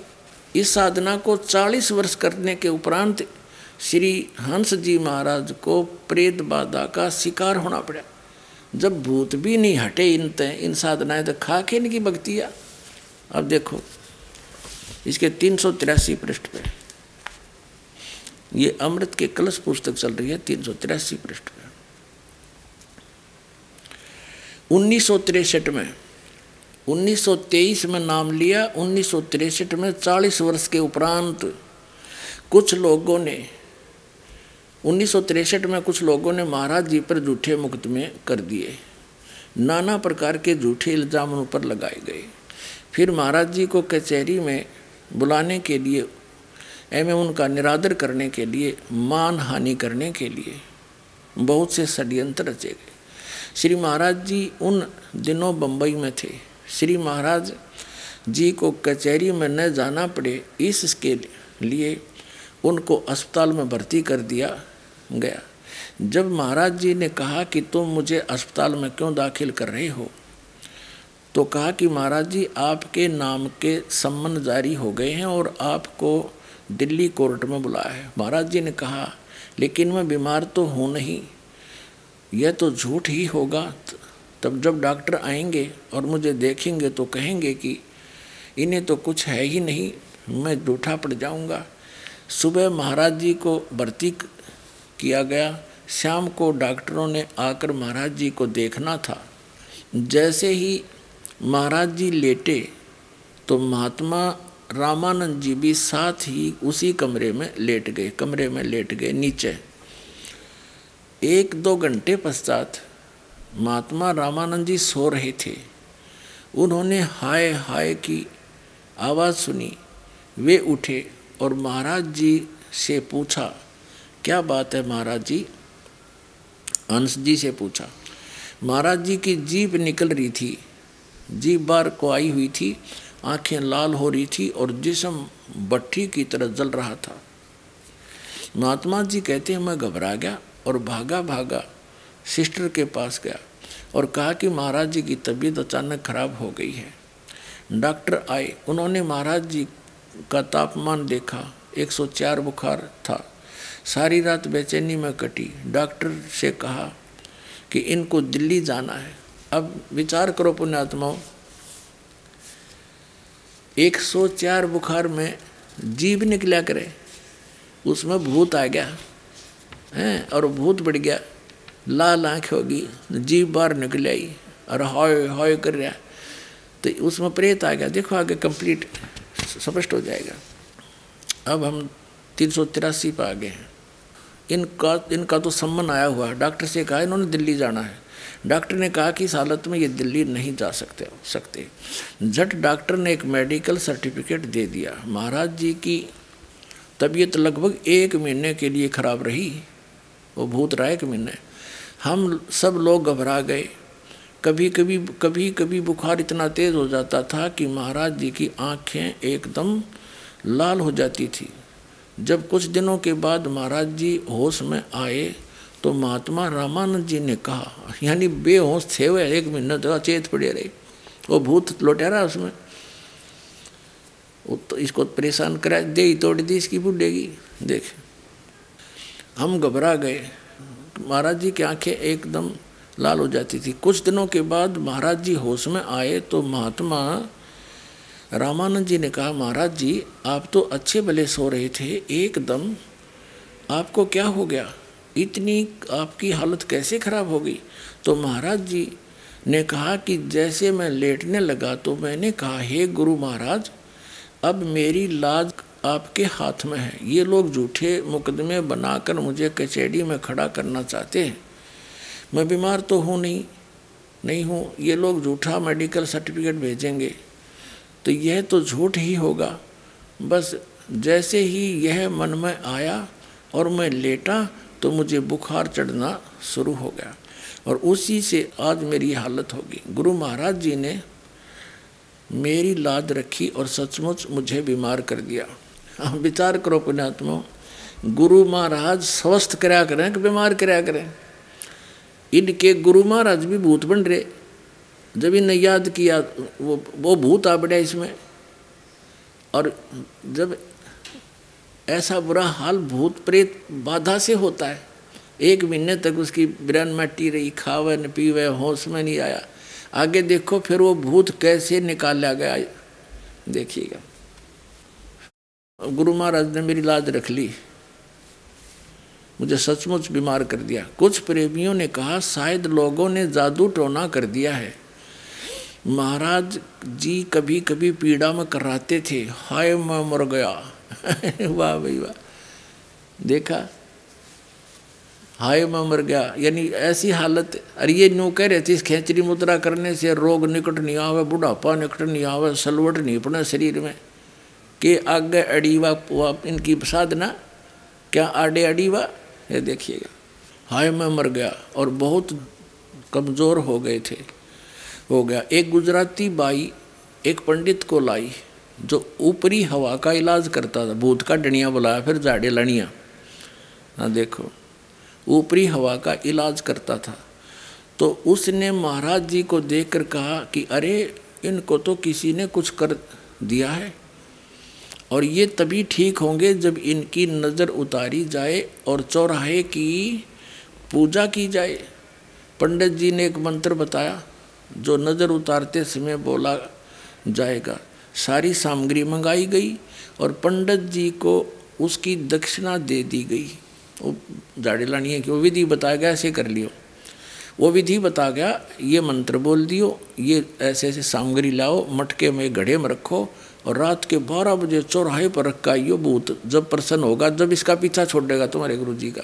इस साधना को चालीस वर्ष करने के उपरांत श्री हंस जी महाराज को प्रेत बाधा का शिकार होना पड़ा। जब भूत भी नहीं हटे इन तय इन साधनाएँ तो खा के इनकी भक्तिया अब देखो, इसके तीन सौ तिरासी पृष्ठ पे। ये अमृत के कलश पुस्तक चल रही है, तीन सौ तिरासी पृष्ठ पे। उन्नीस सौ तिरसठ में 1923 में नाम लिया, उन्नीस में 40 वर्ष के उपरांत कुछ लोगों ने उन्नीस में कुछ लोगों ने महाराज जी पर झूठे मुकदमे कर दिए। नाना प्रकार के झूठे इल्ज़ाम उन पर लगाए गए। फिर महाराज जी को कचहरी में बुलाने के लिए, एवं उनका निरादर करने के लिए, मान हानि करने के लिए बहुत से षड्यंत्र रचे गए। श्री महाराज जी उन दिनों बम्बई में थे। श्री महाराज जी को कचहरी में न जाना पड़े, इसके लिए उनको अस्पताल में भर्ती कर दिया। गया। जब महाराज जी ने कहा कि तुम मुझे अस्पताल में क्यों दाखिल कर रहे हो तो कहा कि महाराज जी, आपके नाम के सम्मन जारी हो गए हैं और आपको दिल्ली कोर्ट में बुलाया है। महाराज जी ने कहा, लेकिन मैं बीमार तो हूँ नहीं, यह तो झूठ ही होगा। तब जब डॉक्टर आएँगे और मुझे देखेंगे तो कहेंगे कि इन्हें तो कुछ है ही नहीं, मैं जूठा पड़ जाऊँगा। सुबह महाराज जी को भर्ती किया गया। शाम को डॉक्टरों ने आकर महाराज जी को देखना था। जैसे ही महाराज जी लेटे तो महात्मा रामानंद जी भी साथ ही उसी कमरे में लेट गए, कमरे में लेट गए नीचे। एक दो घंटे पश्चात महात्मा रामानंद जी सो रहे थे। उन्होंने हाय हाय की आवाज़ सुनी। वे उठे और महाराज जी से पूछा क्या बात है महाराज जी? अंश जी से पूछा, महाराज जी की जीप निकल रही थी जीप बार को आई हुई थी, आँखें लाल हो रही थी और जिसम भट्टी की तरह जल रहा था। महात्मा जी कहते हैं, मैं घबरा गया और भागा भागा सिस्टर के पास गया और कहा कि महाराज जी की तबीयत अचानक खराब हो गई है। डॉक्टर आए, उन्होंने महाराज जी का तापमान देखा 104 बुखार था। सारी रात बेचैनी में कटी। डॉक्टर से कहा कि इनको दिल्ली जाना है। अब विचार करो पुण्यात्माओं 104 बुखार में जीभ निकला करे, उसमें भूत आ गया, है, और भूत बढ़ गया। लाल आँख होगी, जीभ बाहर निकल आई, और हॉय हॉय कर रहा तो उसमें प्रेत आ गया। देखो आगे कंप्लीट स्पष्ट हो जाएगा। अब हम तीन सौ तिरासी पर आ गए हैं। इनका इनका तो सम्मन आया हुआ है। डॉक्टर से कहा, इन्होंने दिल्ली जाना है। डॉक्टर ने कहा कि इस हालत में ये दिल्ली नहीं जा सकते सकते। झट डॉक्टर ने एक मेडिकल सर्टिफिकेट दे दिया। महाराज जी की तबीयत लगभग एक महीने के लिए खराब रही। वो भूत रहा एक महीने। हम सब लोग घबरा गए। कभी कभी कभी कभी बुखार इतना तेज़ हो जाता था कि महाराज जी की आँखें एकदम लाल हो जाती थी। जब कुछ दिनों के बाद महाराज जी होश में आए तो महात्मा रामानंद जी ने कहा, यानी बेहोश थे हुए एक महीने तो अचेत पड़े रहे। वो भूत लौटा रहा उसमें। वो तो इसको परेशान करा, दे ही तोड़ दी, इसकी बुढ़ेगी देख, हम घबरा गए। महाराज जी की आँखें एकदम लाल हो जाती थी। कुछ दिनों के बाद महाराज जी होश में आए तो महात्मा रामानंद जी ने कहा, महाराज जी, आप तो अच्छे भले सो रहे थे, एकदम। आपको क्या हो गया? इतनी आपकी हालत कैसे खराब हो गई? तो महाराज जी ने कहा कि जैसे मैं लेटने लगा तो मैंने कहा, हे गुरु महाराज, अब मेरी लाज आपके हाथ में है। ये लोग झूठे मुकदमे बनाकर मुझे कचहरी में खड़ा करना चाहते हैं। मैं बीमार तो हूँ नहीं नहीं हूँ। ये लोग झूठा मेडिकल सर्टिफिकेट भेजेंगे। तो यह तो झूठ ही होगा। बस जैसे ही यह मन में आया और मैं लेटा तो मुझे बुखार चढ़ना शुरू हो गया और उसी से आज मेरी हालत होगी। गुरु महाराज जी ने मेरी लाद रखी और सचमुच मुझे बीमार कर दिया। हम विचार करो पुण्यात्मा, गुरु महाराज स्वस्थ कराया करें कि बीमार कराया करें? इनके गुरु महाराज भी भूत बन रहे। जब इन्हें याद किया, वो वो भूत आ बढ़िया इसमें। और जब ऐसा बुरा हाल भूत प्रेत बाधा से होता है, एक महीने तक उसकी ब्रन मट्टी रही, खावे न पीवे, होश में नहीं आया। आगे देखो, फिर वो भूत कैसे निकाला गया, देखिएगा। गुरु महाराज ने मेरी लाज रख ली। मुझे सचमुच बीमार कर दिया। कुछ प्रेमियों ने कहा, शायद लोगों ने जादू टोना कर दिया है। महाराज जी कभी कभी पीड़ा में कराते थे। हाय, मैं मर गया। वाह, भाई, वाह। देखा? हाय, मैं मर गया। यानी ऐसी हालत, अरे ये नो कह रहे थे, इस खेचरी मुद्रा करने से रोग निकट नहीं आवे, बुढ़ापा निकट नहीं आवे, सलवट नहीं अपने शरीर में। के आगे अड़ीवा इनकी साधना? क्या आडे अड़ीवा? ये देखिएगा। हाय, मैं मर गया। और बहुत कमज़ोर हो गए थे। हो गया। एक गुजराती बाई, एक पंडित को लाई, जो ऊपरी हवा का इलाज करता था। भूत का डनिया बुलाया, फिर जाड़े लड़ियाँ। हाँ देखो, ऊपरी हवा का इलाज करता था। तो उसने महाराज जी को देखकर कहा कि, अरे, इनको तो किसी ने कुछ कर दिया है। और ये तभी ठीक होंगे जब इनकी नज़र उतारी जाए और चौराहे की पूजा की जाए। पंडित जी ने एक मंत्र बताया जो नज़र उतारते समय बोला जाएगा। सारी सामग्री मंगाई गई और पंडित जी को उसकी दक्षिणा दे दी गई। वो जाड़े लानी है कि वो विधि बताया गया, ऐसे कर लियो। वो विधि बता गया, ये मंत्र बोल दियो, ये ऐसे ऐसे सामग्री लाओ, मटके में घड़े में रखो और रात के बारह बजे चौराहे पर रखा यो भूत। जब प्रसन्न होगा, जब इसका पीछा छोड़ देगा तुम्हारे गुरु जी का।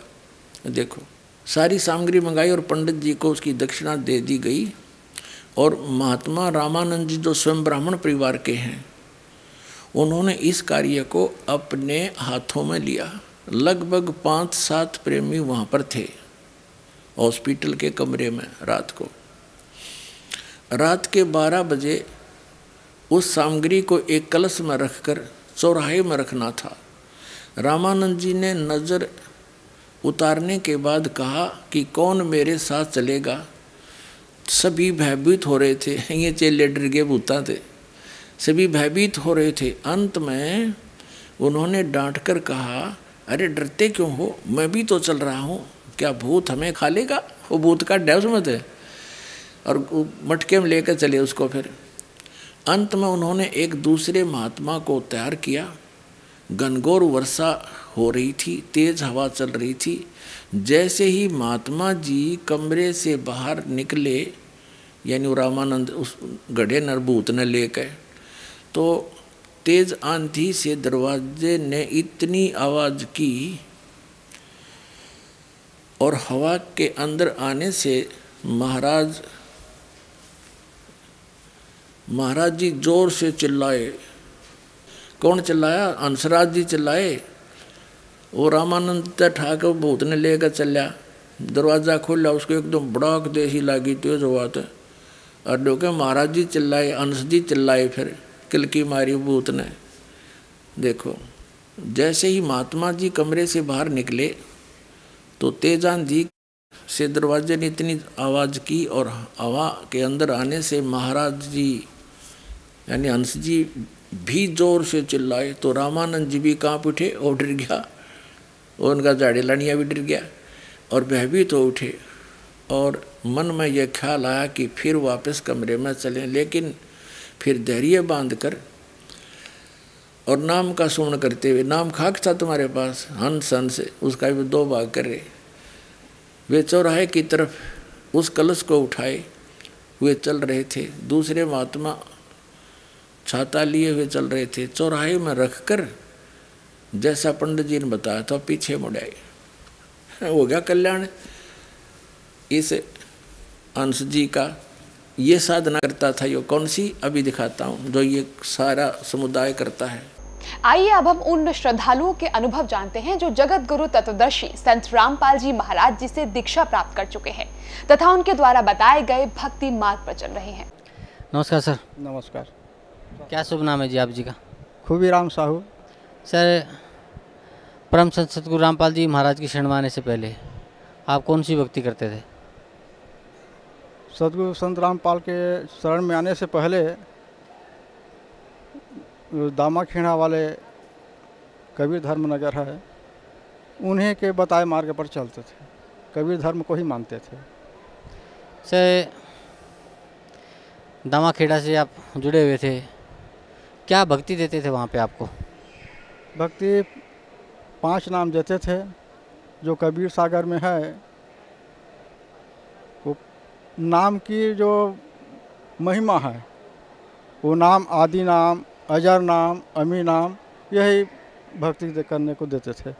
देखो, सारी सामग्री मंगाई और पंडित जी को उसकी दक्षिणा दे दी गई। और महात्मा रामानंद जी जो स्वयं ब्राह्मण परिवार के हैं, उन्होंने इस कार्य को अपने हाथों में लिया। लगभग पाँच सात प्रेमी वहाँ पर थे, हॉस्पिटल के कमरे में रात को। रात के बारह बजे उस सामग्री को एक कलश में रखकर, चौराहे में रखना था। रामानंद जी ने नज़र उतारने के बाद कहा कि कौन मेरे साथ चलेगा? सभी भयभीत हो रहे थे। ये चेले डर गए, भूता थे। सभी भयभीत हो रहे थे। अंत में उन्होंने डांट कर कहा, अरे, डरते क्यों हो? मैं भी तो चल रहा हूँ। क्या भूत हमें खा लेगा? वो भूत का डैव में थे और मटके में लेकर चले उसको फिर। अंत में उन्होंने एक दूसरे महात्मा को तैयार किया। घनघोर वर्षा हो रही थी, तेज हवा चल रही थी। जैसे ही महात्मा जी कमरे से बाहर निकले यानी रामानंद उस गढ़े नरभूत ने लेकर। तो तेज आंधी से दरवाजे ने इतनी आवाज़ की और हवा के अंदर आने से महाराज महाराज जी ज़ोर से चिल्लाए। कौन चिल्लाया? हंसराज जी चिल्लाए। वो रामानंद ठाकर भूत ने लेकर चलिया दरवाज़ा खोला, उसको एकदम बड़ाक देसी लागी, तेज हुआ था और डोके महाराज जी चिल्लाए, अंश जी चिल्लाए, फिर किलकी मारी भूत ने। देखो, जैसे ही महात्मा जी कमरे से बाहर निकले तो तेजान जी से दरवाजे ने इतनी आवाज़ की और हवा के अंदर आने से महाराज जी, यानी हंस जी भी ज़ोर से चिल्लाए तो रामानंद जी भी काँप उठे और डर गया और उनका जाड़े लड़िया भी डर गया और भयभीत तो उठे और मन में यह ख्याल आया कि फिर वापस कमरे में चलें, लेकिन फिर धैर्य बाँध कर और नाम का सुमन करते हुए, नाम खाक था तुम्हारे पास? हंस हंस, उसका भी दो भाग कर। वे चौराहे की तरफ़ उस कलश को उठाए हुए चल रहे थे। दूसरे महात्मा छाता लिए हुए चल रहे थे। चौराहे में रख कर जैसा पंडित जी ने बताया था, पीछे मुड़ाए हो गया कल्याण। इस अंश जी का ये साधना करता था ये कौन सी? अभी दिखाता हूँ जो ये सारा समुदाय करता है। आइए अब हम उन श्रद्धालुओं के अनुभव जानते हैं जो जगत गुरु तत्वदर्शी संत रामपाल जी महाराज जी से दीक्षा प्राप्त कर चुके हैं तथा उनके द्वारा बताए गए भक्ति मार्ग पर चल रहे हैं। नमस्कार सर। नमस्कार। क्या शुभ नाम है जी आप जी का? खूबी राम साहू। सर परम संत सतगुरु रामपाल जी महाराज की शरण में आने से पहले आप कौन सी भक्ति करते थे? सदगुरु संत रामपाल के शरण में आने से पहले दामा खेड़ा वाले कबीर धर्म नगर है उन्हें के बताए मार्ग पर चलते थे। कबीर धर्म को ही मानते थे। से दामा खेड़ा से आप जुड़े हुए थे क्या भक्ति देते थे वहाँ पे आपको? भक्ति पाँच नाम देते थे जो कबीर सागर में है नाम की जो महिमा है वो नाम आदि नाम अजर नाम अमी नाम यही भक्ति करने को देते थे।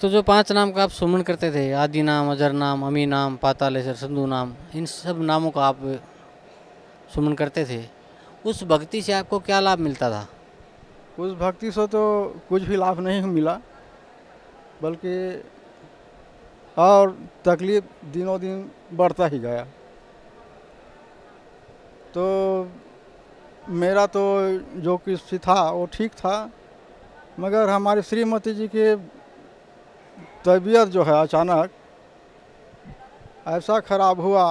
तो जो पाँच नाम का आप सुमन करते थे आदि नाम अजर नाम अमी नाम पातालेश्वर संधु नाम इन सब नामों का आप सुमन करते थे उस भक्ति से आपको क्या लाभ मिलता था? उस भक्ति से तो कुछ भी लाभ नहीं मिला बल्कि और तकलीफ़ दिनों दिन बढ़ता ही गया। तो मेरा तो जो कुछ था, वो ठीक था, मगर हमारी श्रीमती जी की तबीयत जो है अचानक ऐसा ख़राब हुआ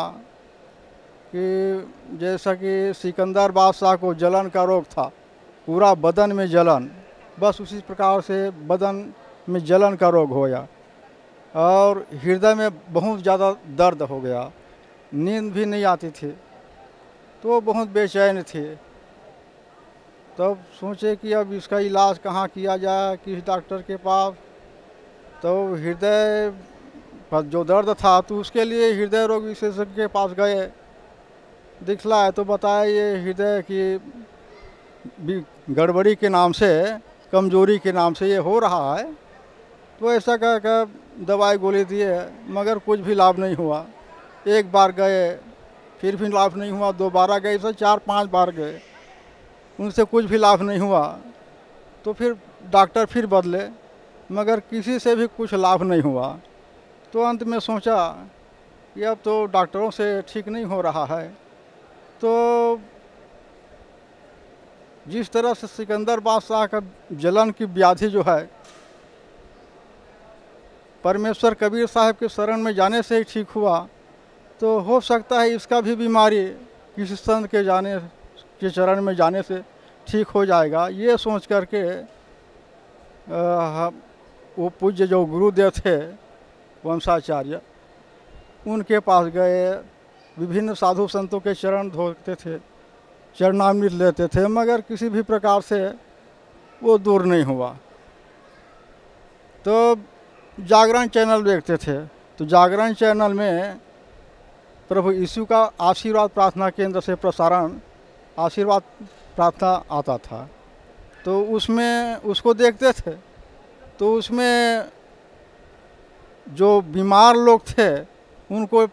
कि जैसा कि सिकंदर बादशाह को जलन का रोग था, पूरा बदन में जलन, बस उसी प्रकार से बदन में जलन का रोग हो गया। और हृदय में बहुत ज़्यादा दर्द हो गया। नींद भी नहीं आती थी तो बहुत बेचैन थे। तब सोचे कि अब इसका इलाज कहाँ किया जाए, किस डॉक्टर के पास। तो हृदय पर जो दर्द था तो उसके लिए हृदय रोग विशेषज्ञ के पास गए। दिखलाए तो बताया ये हृदय की गड़बड़ी के नाम से, कमज़ोरी के नाम से ये हो रहा है। तो ऐसा कह कर दवाई गोली दिए मगर कुछ भी लाभ नहीं हुआ। एक बार गए, फिर भी लाभ नहीं हुआ, दोबारा गए ऐसे चार पाँच बार गए। उनसे कुछ भी लाभ नहीं हुआ। तो फिर डॉक्टर फिर बदले, मगर किसी से भी कुछ लाभ नहीं हुआ। तो अंत में सोचा कि अब तो डॉक्टरों से ठीक नहीं हो रहा है। तो जिस तरह से सिकंदर बादशाह का जलन की व्याधि जो है परमेश्वर कबीर साहब के शरण में जाने से ही ठीक हुआ। तो हो सकता है इसका भी बीमारी किसी संत के जाने के चरण में जाने से ठीक हो जाएगा। ये सोच करके आ, वो पूज्य जो गुरुदेव थे वंशाचार्य उनके पास गए। विभिन्न साधु संतों के चरण धोते थे चरणामृत लेते थे मगर किसी भी प्रकार से वो दूर नहीं हुआ। तो जागरण चैनल देखते थे। तो जागरण चैनल में प्रभु यीशु का आशीर्वाद प्रार्थना केंद्र से प्रसारण, आशीर्वाद प्रार्थना आता था। तो उसमें उसको देखते थे। तो उसमें जो बीमार लोग थे, उनको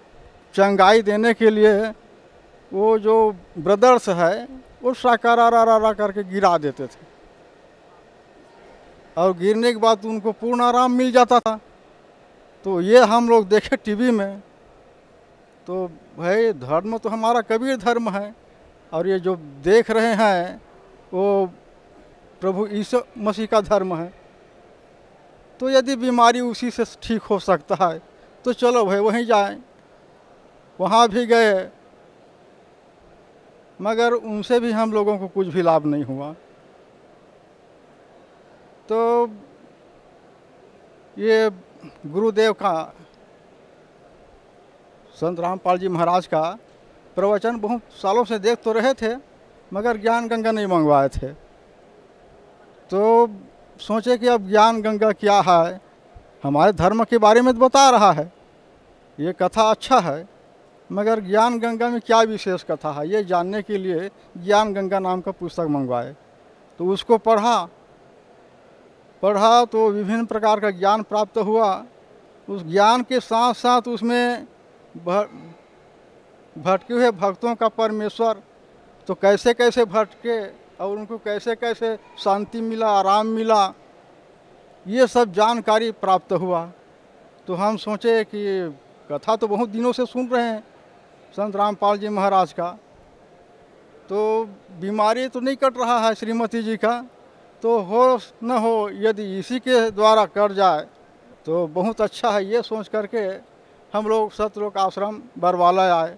चंगाई देने के लिए वो जो ब्रदर्स है, वो साकारा करके गिरा देते थे। और गिरने के बाद उनको पूर्ण आराम मिल जाता था। तो ये हम लोग देखे टीवी में तो भाई धर्म तो हमारा कबीर धर्म है, और ये जो देख रहे हैं, वो प्रभु ईसु मसीह का धर्म है। तो यदि बीमारी उसी से ठीक हो सकता है तो चलो भाई वहीं जाएँ। वहाँ भी गए, मगर उनसे भी हम लोगों को कुछ भी लाभ नहीं हुआ। तो ये गुरुदेव का, संत रामपाल जी महाराज का प्रवचन बहुत सालों से देख तो रहे थे, मगर ज्ञान गंगा नहीं मंगवाए थे। तो सोचे कि अब ज्ञान गंगा क्या है, हमारे धर्म के बारे में तो बता रहा है, ये कथा अच्छा है, मगर ज्ञान गंगा में क्या विशेष कथा है, ये जानने के लिए ज्ञान गंगा नाम का पुस्तक मंगवाए। तो उसको पढ़ा पढ़ा तो विभिन्न प्रकार का ज्ञान प्राप्त हुआ। उस ज्ञान के साथ साथ उसमें भटके हुए भक्तों का परमेश्वर तो कैसे कैसे भटके और उनको कैसे कैसे शांति मिला, आराम मिला, ये सब जानकारी प्राप्त हुआ। तो हम सोचे कि कथा तो बहुत दिनों से सुन रहे हैं संत रामपाल जी महाराज का। तो बीमारी तो नहीं कट रहा है श्रीमती जी का। तो हो न हो यदि इसी के द्वारा कर जाए तो बहुत अच्छा है ये सोच करके हम लोग सतलोक आश्रम बरवाला आए।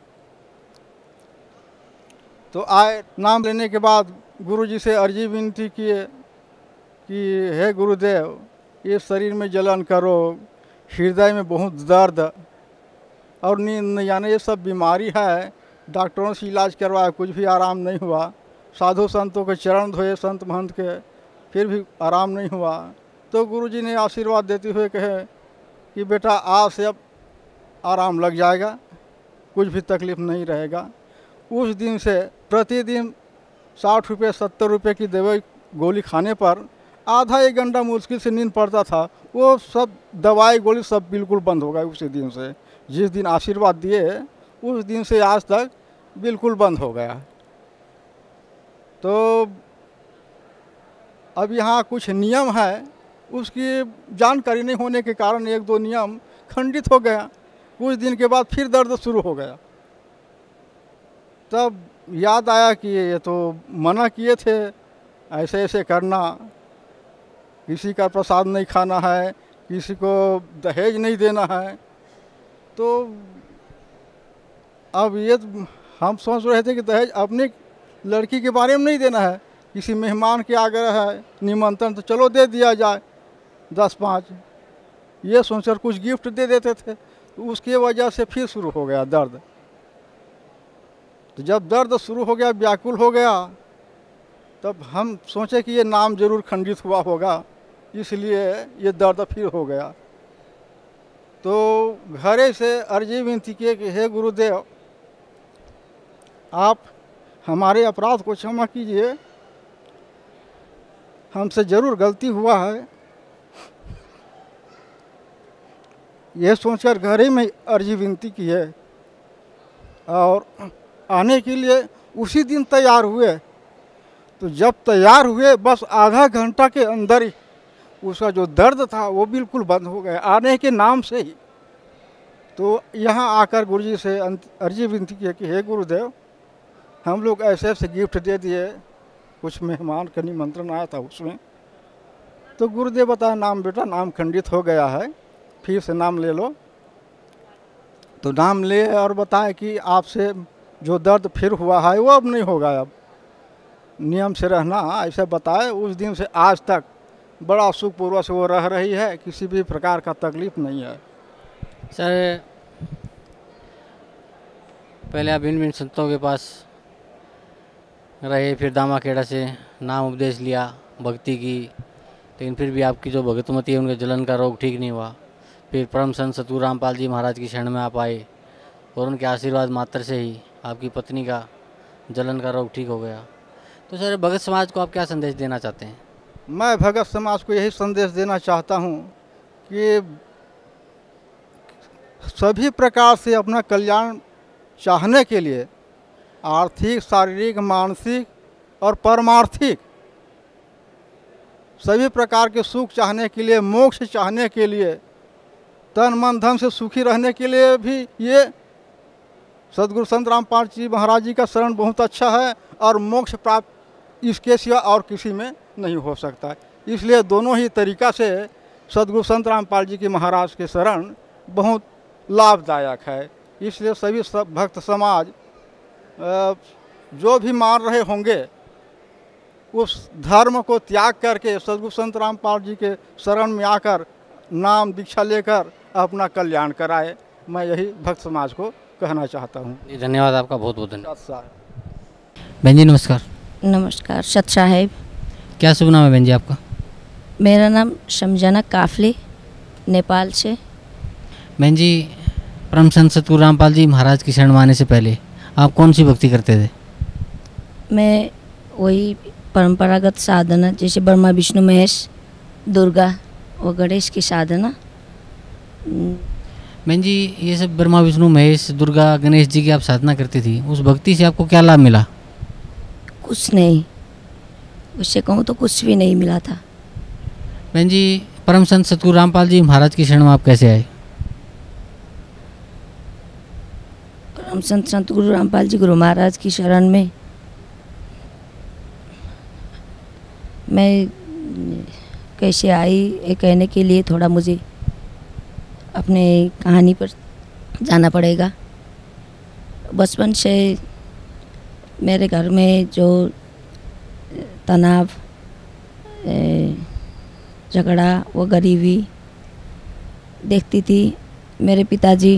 तो आए, नाम लेने के बाद गुरु जी से अर्जी विनती किए कि, हे गुरुदेव ये शरीर में जलन करो, हृदय में बहुत दर्द और नींद आने, ये सब बीमारी है, डॉक्टरों से इलाज करवाया कुछ भी आराम नहीं हुआ। साधु संतों के चरण धोए, संत महंत के फिर भी आराम नहीं हुआ। तो गुरुजी ने आशीर्वाद देते हुए कहे कि बेटा, आज से अब आराम लग जाएगा, कुछ भी तकलीफ़ नहीं रहेगा। उस दिन से प्रतिदिन साठ रुपये, सत्तर रुपये की दवाई गोली खाने पर आधा एक घंटा मुश्किल से नींद पड़ता था। वो सब दवाई गोली सब बिल्कुल बंद हो गए उसी दिन से। जिस दिन आशीर्वाद दिए, उस दिन से आज तक बिल्कुल बंद हो गया। तो अब यहाँ कुछ नियम है, उसकी जानकारी नहीं होने के कारण एक दो नियम खंडित हो गया। कुछ दिन के बाद फिर दर्द शुरू हो गया। तब याद आया कि ये तो मना किए थे, ऐसे ऐसे करना। किसी का प्रसाद नहीं खाना है, किसी को दहेज नहीं देना है। तो अब ये हम सोच रहे थे कि दहेज अपनी लड़की के बारे में नहीं देना है। किसी मेहमान के आग्रह है निमंत्रण तो चलो दे दिया जाए। दस पाँच। ये सोचकर कुछ गिफ्ट दे देते थे तो उसकी वजह से फिर शुरू हो गया दर्द। तो जब दर्द शुरू हो गया, व्याकुल हो गया, तब हम सोचे कि ये नाम ज़रूर खंडित हुआ होगा, इसलिए ये दर्द फिर हो गया। तो घरे से अर्जी विनती किए कि, हे गुरुदेव, आप हमारे अपराध को क्षमा कीजिए हमसे ज़रूर गलती हुआ है। यह सोचकर घर ही में अर्जी विनती की है और आने के लिए उसी दिन तैयार हुए। तो जब तैयार हुए, बस आधा घंटा के अंदर ही उसका जो दर्द था, वो बिल्कुल बंद हो गया, आने के नाम से ही। तो यहाँ आकर गुरु जी से अर्जी विनती की है कि, हे गुरुदेव, हम लोग ऐसे ऐसे गिफ्ट दे दिए कुछ मेहमान का निमंत्रण आया था उसमें। तो गुरुदेव बताया नाम बेटा, नाम खंडित हो गया है, फिर से नाम ले लो। तो नाम ले और बताए कि आपसे जो दर्द फिर हुआ है, वो अब नहीं होगा अब। नियम से रहना, ऐसे बताए, उस दिन से आज तक बड़ा सुखपूर्वक से वो रह रही है, किसी भी प्रकार का तकलीफ़ नहीं है। सर, पहले आप भिन्न भिन्न संतों के पास रहे, फिर दामा खेड़ा से नाम उपदेश लिया, भक्ति की। लेकिन फिर भी आपकी जो भगतमती है, उनके जलन का रोग ठीक नहीं हुआ। फिर परम संत सतू रामपाल जी महाराज की शरण में आप आए और उनके आशीर्वाद मात्र से ही आपकी पत्नी का जलन का रोग ठीक हो गया। तो सर, भगत समाज को आप क्या संदेश देना चाहते हैं? मैं भगत समाज को यही संदेश देना चाहता हूँ कि सभी प्रकार से अपना कल्याण चाहने के लिए आर्थिक, शारीरिक, मानसिक और परमार्थिक सभी प्रकार के सुख चाहने के लिए, मोक्ष चाहने के लिए, तन, मन, धन से सुखी रहने के लिए भी ये सदगुरु संत राम रामपाल जी महाराज जी का शरण बहुत अच्छा है और मोक्ष प्राप्त इसके सिवा और किसी में नहीं हो सकता इसलिए दोनों ही तरीका से सदगुरु संत रामपाल जी की महाराज के शरण बहुत लाभदायक है। इसलिए सभी सब भक्त समाज जो भी मान रहे होंगे उस धर्म को त्याग करके सदगुरु संत रामपाल जी के शरण में आकर नाम दीक्षा लेकर अपना कल्याण कराए। मैं यही भक्त समाज को कहना चाहता हूँ। धन्यवाद आपका बहुत बहुत धन्यवाद। बहन जी नमस्कार। नमस्कार सत साहेब क्या शुभ नाम है बहन जी आपका? मेरा नाम समझाना काफली नेपाल से। बहन जी परम संत सतगुरु रामपाल जी महाराज की शरण माने से पहले आप कौन सी भक्ति करते थे? मैं वही परंपरागत साधना जैसे ब्रह्मा विष्णु महेश दुर्गा और गणेश की साधना। बहन जी ये सब ब्रह्मा विष्णु महेश दुर्गा गणेश जी की आप साधना करती थी उस भक्ति से आपको क्या लाभ मिला? कुछ नहीं। उससे कहूँ तो कुछ भी नहीं मिला था। बहन जी परम संत सतगुरु रामपाल जी महाराज की शरण में आप कैसे आए? परम संत संत गुरु रामपाल जी गुरु महाराज की शरण में। मैं कैसे आई, ये कहने के लिए थोड़ा मुझे अपने कहानी पर जाना पड़ेगा। बचपन से मेरे घर में जो तनाव झगड़ा, वो गरीबी देखती थी। मेरे पिताजी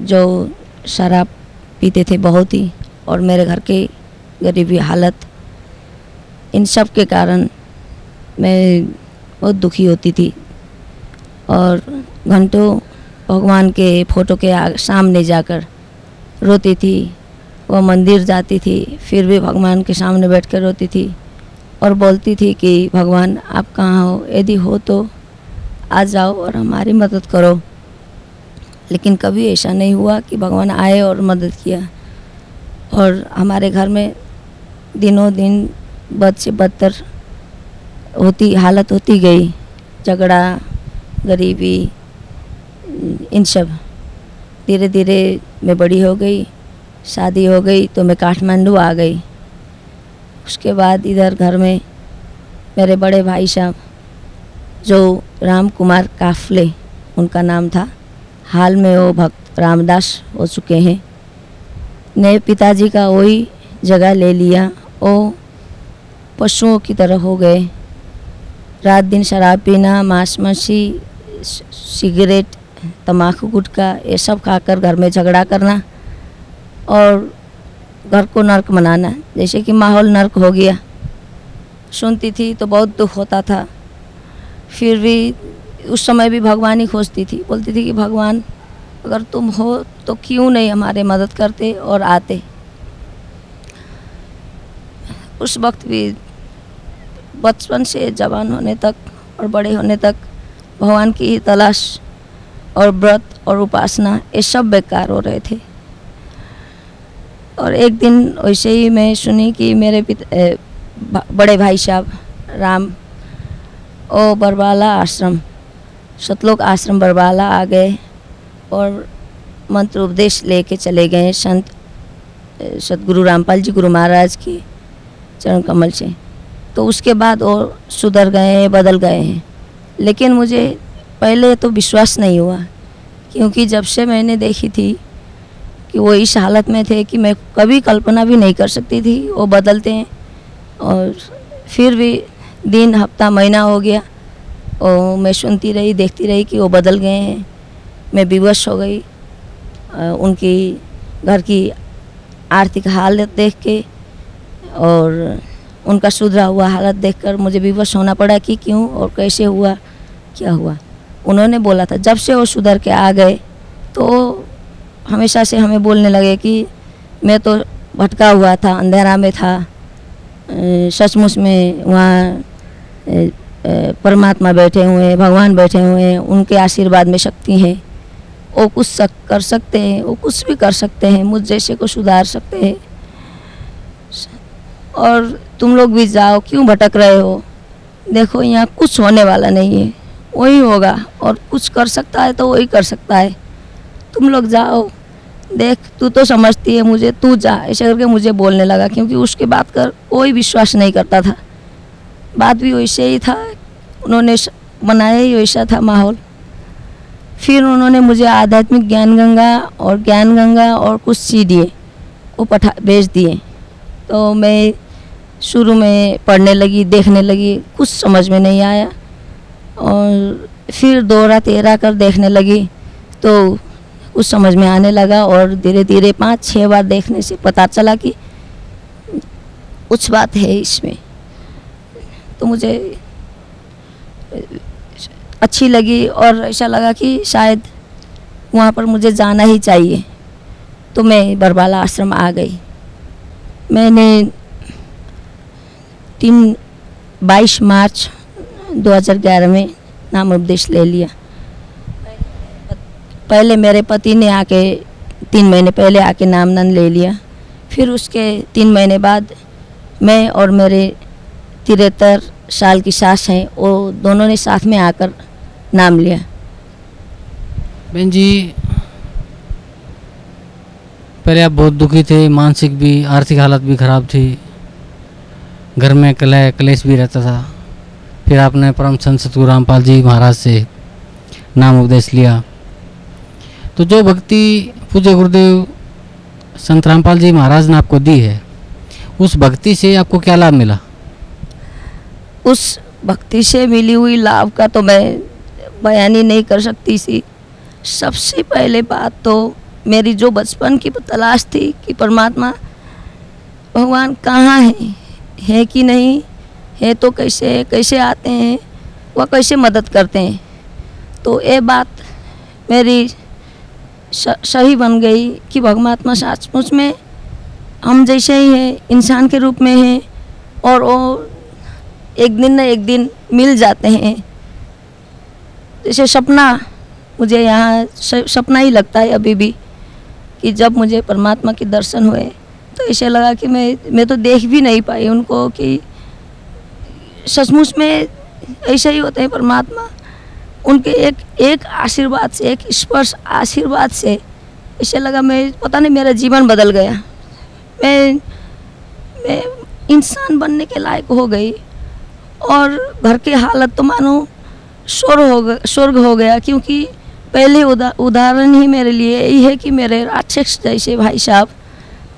जो शराब पीते थे बहुत ही, और मेरे घर के गरीबी हालत, इन सब के कारण मैं बहुत दुखी होती थी। और घंटों भगवान के फ़ोटो के सामने जाकर रोती थी, वह मंदिर जाती थी, फिर भी भगवान के सामने बैठ कर रोती थी, और बोलती थी कि, भगवान, आप कहाँ हो? यदि हो तो आ जाओ और हमारी मदद करो। लेकिन कभी ऐसा नहीं हुआ कि भगवान आए और मदद किया। और हमारे घर में दिनों दिन बद से बदतर होती, हालत होती गई। झगड़ा, गरीबी, इन सब। धीरे धीरे मैं बड़ी हो गई, शादी हो गई तो मैं काठमांडू आ गई। उसके बाद इधर घर में मेरे बड़े भाई साहब, जो राम कुमार काफले, उनका नाम था हाल में वो भक्त रामदास हो चुके हैं। ने पिताजी का वही जगह ले लिया। वो पशुओं की तरह हो गए। रात दिन शराब पीना, मांस मछली सिगरेट तम्बाकू गुटखा, ये सब खाकर घर में झगड़ा करना और घर को नर्क मनाना। जैसे कि माहौल नर्क हो गया। सुनती थी तो बहुत दुख होता था। फिर भी उस समय भी भगवान ही खोजती थी। बोलती थी कि, भगवान, अगर तुम हो तो क्यों नहीं हमारे मदद करते और आते? उस वक्त भी बचपन से जवान होने तक और बड़े होने तक भगवान की ही तलाश और व्रत और उपासना ये सब बेकार हो रहे थे। और एक दिन वैसे ही मैं सुनी कि मेरे पिता बड़े भाई साहब, राम, ओ बरवाला आश्रम सतलोक आश्रम बरवाला आ गए और मंत्र उपदेश लेके चले गए संत सतगुरु रामपाल जी गुरु महाराज के चरण कमल से। तो उसके बाद वो सुधर गए हैं, बदल गए हैं। लेकिन मुझे पहले तो विश्वास नहीं हुआ, क्योंकि जब से मैंने देखी थी कि वो इस हालत में थे कि मैं कभी कल्पना भी नहीं कर सकती थी, वो बदलते हैं। और फिर भी दिन, हफ़्ता, महीना हो गया और मैं सुनती रही, देखती रही कि वो बदल गए हैं। मैं विवश हो गई उनकी घर की आर्थिक हालत देख के और उनका सुधरा हुआ हालत देखकर मुझे विवश होना पड़ा कि क्यों और कैसे हुआ, क्या हुआ। उन्होंने बोला था, जब से वो सुधर के आ गए तो हमेशा से हमें बोलने लगे कि मैं तो भटका हुआ था, अंधेरा में था सचमुच में वहाँ परमात्मा बैठे हुए हैं, भगवान बैठे हुए हैं, उनके आशीर्वाद में शक्ति है। वो कुछ सक, कर सकते हैं, वो कुछ भी कर सकते हैं, मुझ जैसे को सुधार सकते हैं। और तुम लोग भी जाओ, क्यों भटक रहे हो? देखो, यहाँ कुछ होने वाला नहीं है। वही होगा, और कुछ कर सकता है तो वही कर सकता है। तुम लोग जाओ, देख, तू तो समझती है मुझे, तू जा। ऐसे करके मुझे बोलने लगा, क्योंकि उसके बात कर, कोई विश्वास नहीं करता था। बात भी वैसे ही था उन्होंने बनाया ही वैसा था माहौल। फिर उन्होंने मुझे आध्यात्मिक ज्ञान गंगा और ज्ञान गंगा और कुछ सी दिए वो पठा भेज दिए। तो मैं शुरू में पढ़ने लगी, देखने लगी, कुछ समझ में नहीं आया। और फिर दोहरा तेरा कर देखने लगी तो कुछ समझ में आने लगा और धीरे धीरे पाँच छः बार देखने से पता चला कि कुछ बात है इसमें। तो मुझे अच्छी लगी और ऐसा लगा कि शायद वहाँ पर मुझे जाना ही चाहिए। तो मैं बरबाला आश्रम आ गई। मैंने तीन बाईस मार्च 2011 में नाम उपदेश ले लिया। पहले मेरे पति ने आके, तीन महीने पहले आके नामनन ले लिया। फिर उसके तीन महीने बाद मैं और मेरे तिरहत्तर साल की सास हैं, वो दोनों ने साथ में आकर नाम लिया। बहन जी, पहले आप बहुत दुखी थे, मानसिक भी, आर्थिक हालत भी ख़राब थी। घर में कलह, कलेश भी रहता था। फिर आपने परम संत सतगुरु रामपाल जी महाराज से नाम उपदेश लिया। तो जो भक्ति पूज्य गुरुदेव संत रामपाल जी महाराज ने आपको दी है, उस भक्ति से आपको क्या लाभ मिला? उस भक्ति से मिली हुई लाभ का तो मैं बयान ही नहीं कर सकती सी सबसे पहले बात तो मेरी जो बचपन की तलाश थी कि परमात्मा, भगवान कहाँ है? है कि नहीं? है तो कैसे कैसे आते हैं? वह कैसे मदद करते हैं? तो ये बात मेरी सही बन गई कि भगवात्मा सचमुच में हम जैसे ही हैं, इंसान के रूप में हैं, और वो एक दिन न एक दिन मिल जाते हैं। जैसे सपना, मुझे यहाँ सपना ही लगता है अभी भी कि जब मुझे परमात्मा के दर्शन हुए तो ऐसे लगा कि मैं मैं तो देख भी नहीं पाई उनको कि सचमुच में ऐसे ही होते हैं परमात्मा। उनके एक एक आशीर्वाद से, एक स्पर्श आशीर्वाद से ऐसे लगा मैं, पता नहीं मेरा जीवन बदल गया। मैं मैं इंसान बनने के लायक हो गई। और घर की हालत तो मानो स्वर्ग हो गया स्वर्ग हो गया क्योंकि पहले उदा, उदाहरण ही मेरे लिए यही है कि मेरे राक्षस जैसे भाई साहब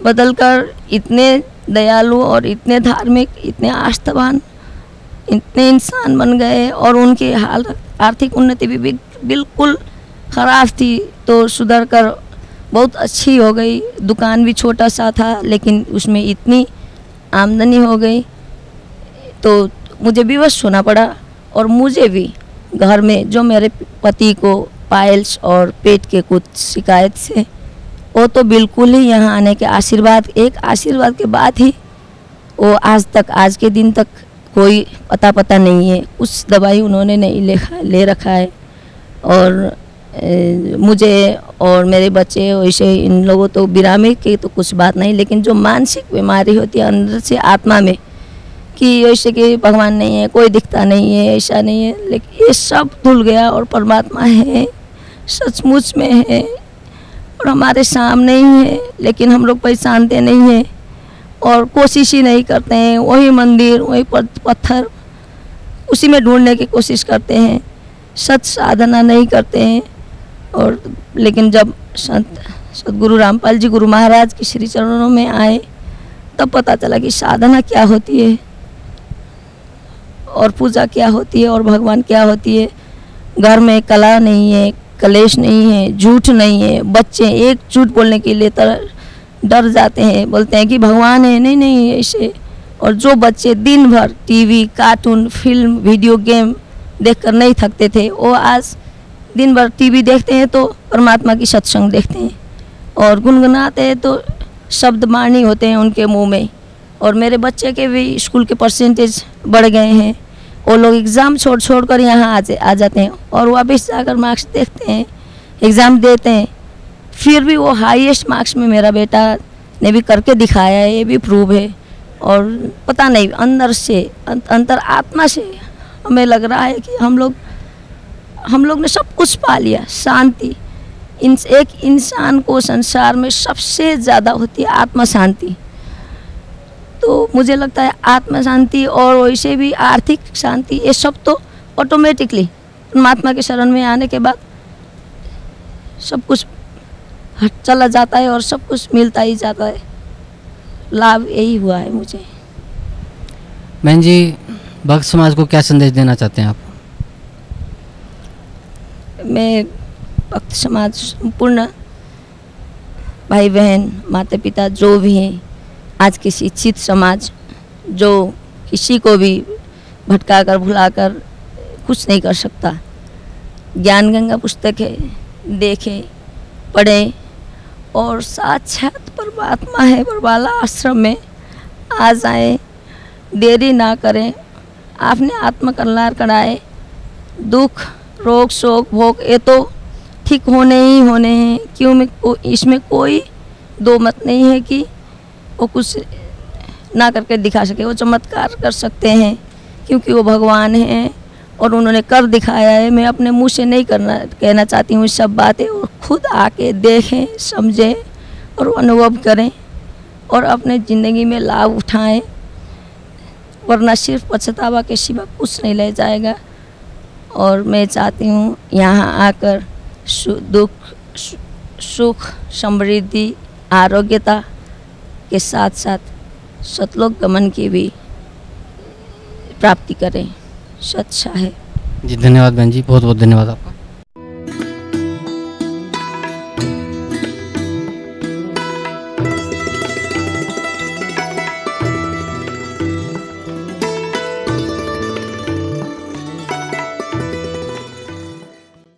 बदलकर इतने दयालु और इतने धार्मिक इतने आस्थावान इतने इंसान बन गए और उनकी हालत आर्थिक उन्नति भी बिल्कुल ख़राब थी तो सुधर कर बहुत अच्छी हो गई। दुकान भी छोटा सा था लेकिन उसमें इतनी आमदनी हो गई तो मुझे भी विवश होना पड़ा और मुझे भी घर में जो मेरे पति को पायल्स और पेट के कुछ शिकायत से वो तो बिल्कुल ही यहाँ आने के आशीर्वाद एक आशीर्वाद के बाद ही वो आज तक आज के दिन तक कोई पता पता नहीं है। कुछ दवाई उन्होंने नहीं ले ले रखा है। और ए, मुझे और मेरे बच्चे वैसे इन लोगों तो बिरामी की तो कुछ बात नहीं लेकिन जो मानसिक बीमारी होती है अंदर से आत्मा में कि ऐसे कि भगवान नहीं है, कोई दिखता नहीं है, ऐसा नहीं है, लेकिन ये सब धुल गया और परमात्मा है, सचमुच में है, और हमारे सामने ही है, लेकिन हम लोग पहचानते नहीं हैं, और कोशिश ही नहीं करते हैं, वही मंदिर, वही पत्थर, उसी में ढूँढने की कोशिश करते हैं सत साधना नहीं करते हैं, और लेकिन जब संत, सदगुरु रामपाल जी गुरु महाराज के श्री चरणों में आए, तब पता चला कि साधना क्या होती है। और पूजा क्या होती है और भगवान क्या होती है? घर में कला नहीं है, कलेश नहीं है, झूठ नहीं है, बच्चे एक झूठ बोलने के लिए तर, डर जाते हैं, बोलते हैं कि भगवान है, नहीं नहीं, ऐसे। और जो बच्चे दिन भर TV, cartoon, film, video game देखकर नहीं थकते थे, वो आज दिन भर टीवी देखते हैं तो परमात्मा की सत्संग देखते हैं। और गुनगुनाते हैं तो शब्द मारनी होते हैं उनके मुँह में। और मेरे बच्चे के भी स्कूल के परसेंटेज बढ़ गए हैं। वो लोग एग्ज़ाम छोड़ छोड़ कर यहाँ आ, आ जाते हैं और वापस जाकर मार्क्स देखते हैं एग्ज़ाम देते हैं। फिर भी वो हाईएस्ट मार्क्स में मेरा बेटा ने भी करके दिखाया है ये भी प्रूव है। और पता नहीं अंदर से अंतर आत्मा से हमें लग रहा है कि हम लोग हम लोग ने सब कुछ पा लिया शांति। इन एक इंसान को संसार में सबसे ज़्यादा होती है आत्मा शांति। तो मुझे लगता है आत्मा शांति और वैसे भी आर्थिक शांति ये सब तो ऑटोमेटिकली परमात्मा के शरण में आने के बाद सब कुछ हट चला जाता है और सब कुछ मिलता ही जाता है। लाभ यही हुआ है मुझे। बहन जी भक्त समाज को क्या संदेश देना चाहते हैं आप? मैं भक्त समाज संपूर्ण भाई बहन माता पिता जो भी हैं आज के शिक्षित समाज जो किसी को भी भटका कर भुला कर कुछ नहीं कर सकता। ज्ञान गंगा पुस्तक है देखें पढ़ें। और साक्षात परमात्मा है बरवाला आश्रम में आ जाए देरी ना करें। आपने आत्मकल्याण कराए दुख रोग शोक भोग ये तो ठीक होने ही होने हैं। क्यों में को, इसमें कोई दो मत नहीं है कि वो कुछ ना करके दिखा सके, वो चमत्कार कर सकते हैं, क्योंकि वो भगवान हैं और उन्होंने कर दिखाया है। मैं अपने मुँह से नहीं करना, कहना चाहती हूँ सब बातें और खुद आके देखें, समझें और अनुभव करें और अपने ज़िंदगी में लाभ उठाएँ, वरना सिर्फ़ पछतावा के सिवा कुछ नहीं ले जाएगा। और मैं चाहती हूँ, यहाँ आकर दुख सुख, समृद्धि, आरोग्यता के साथ साथ सतलोक गमन की भी प्राप्ति करें। स्वच्छा है। जी, धन्यवाद बहन जी बहुत बहुत धन्यवाद आपका।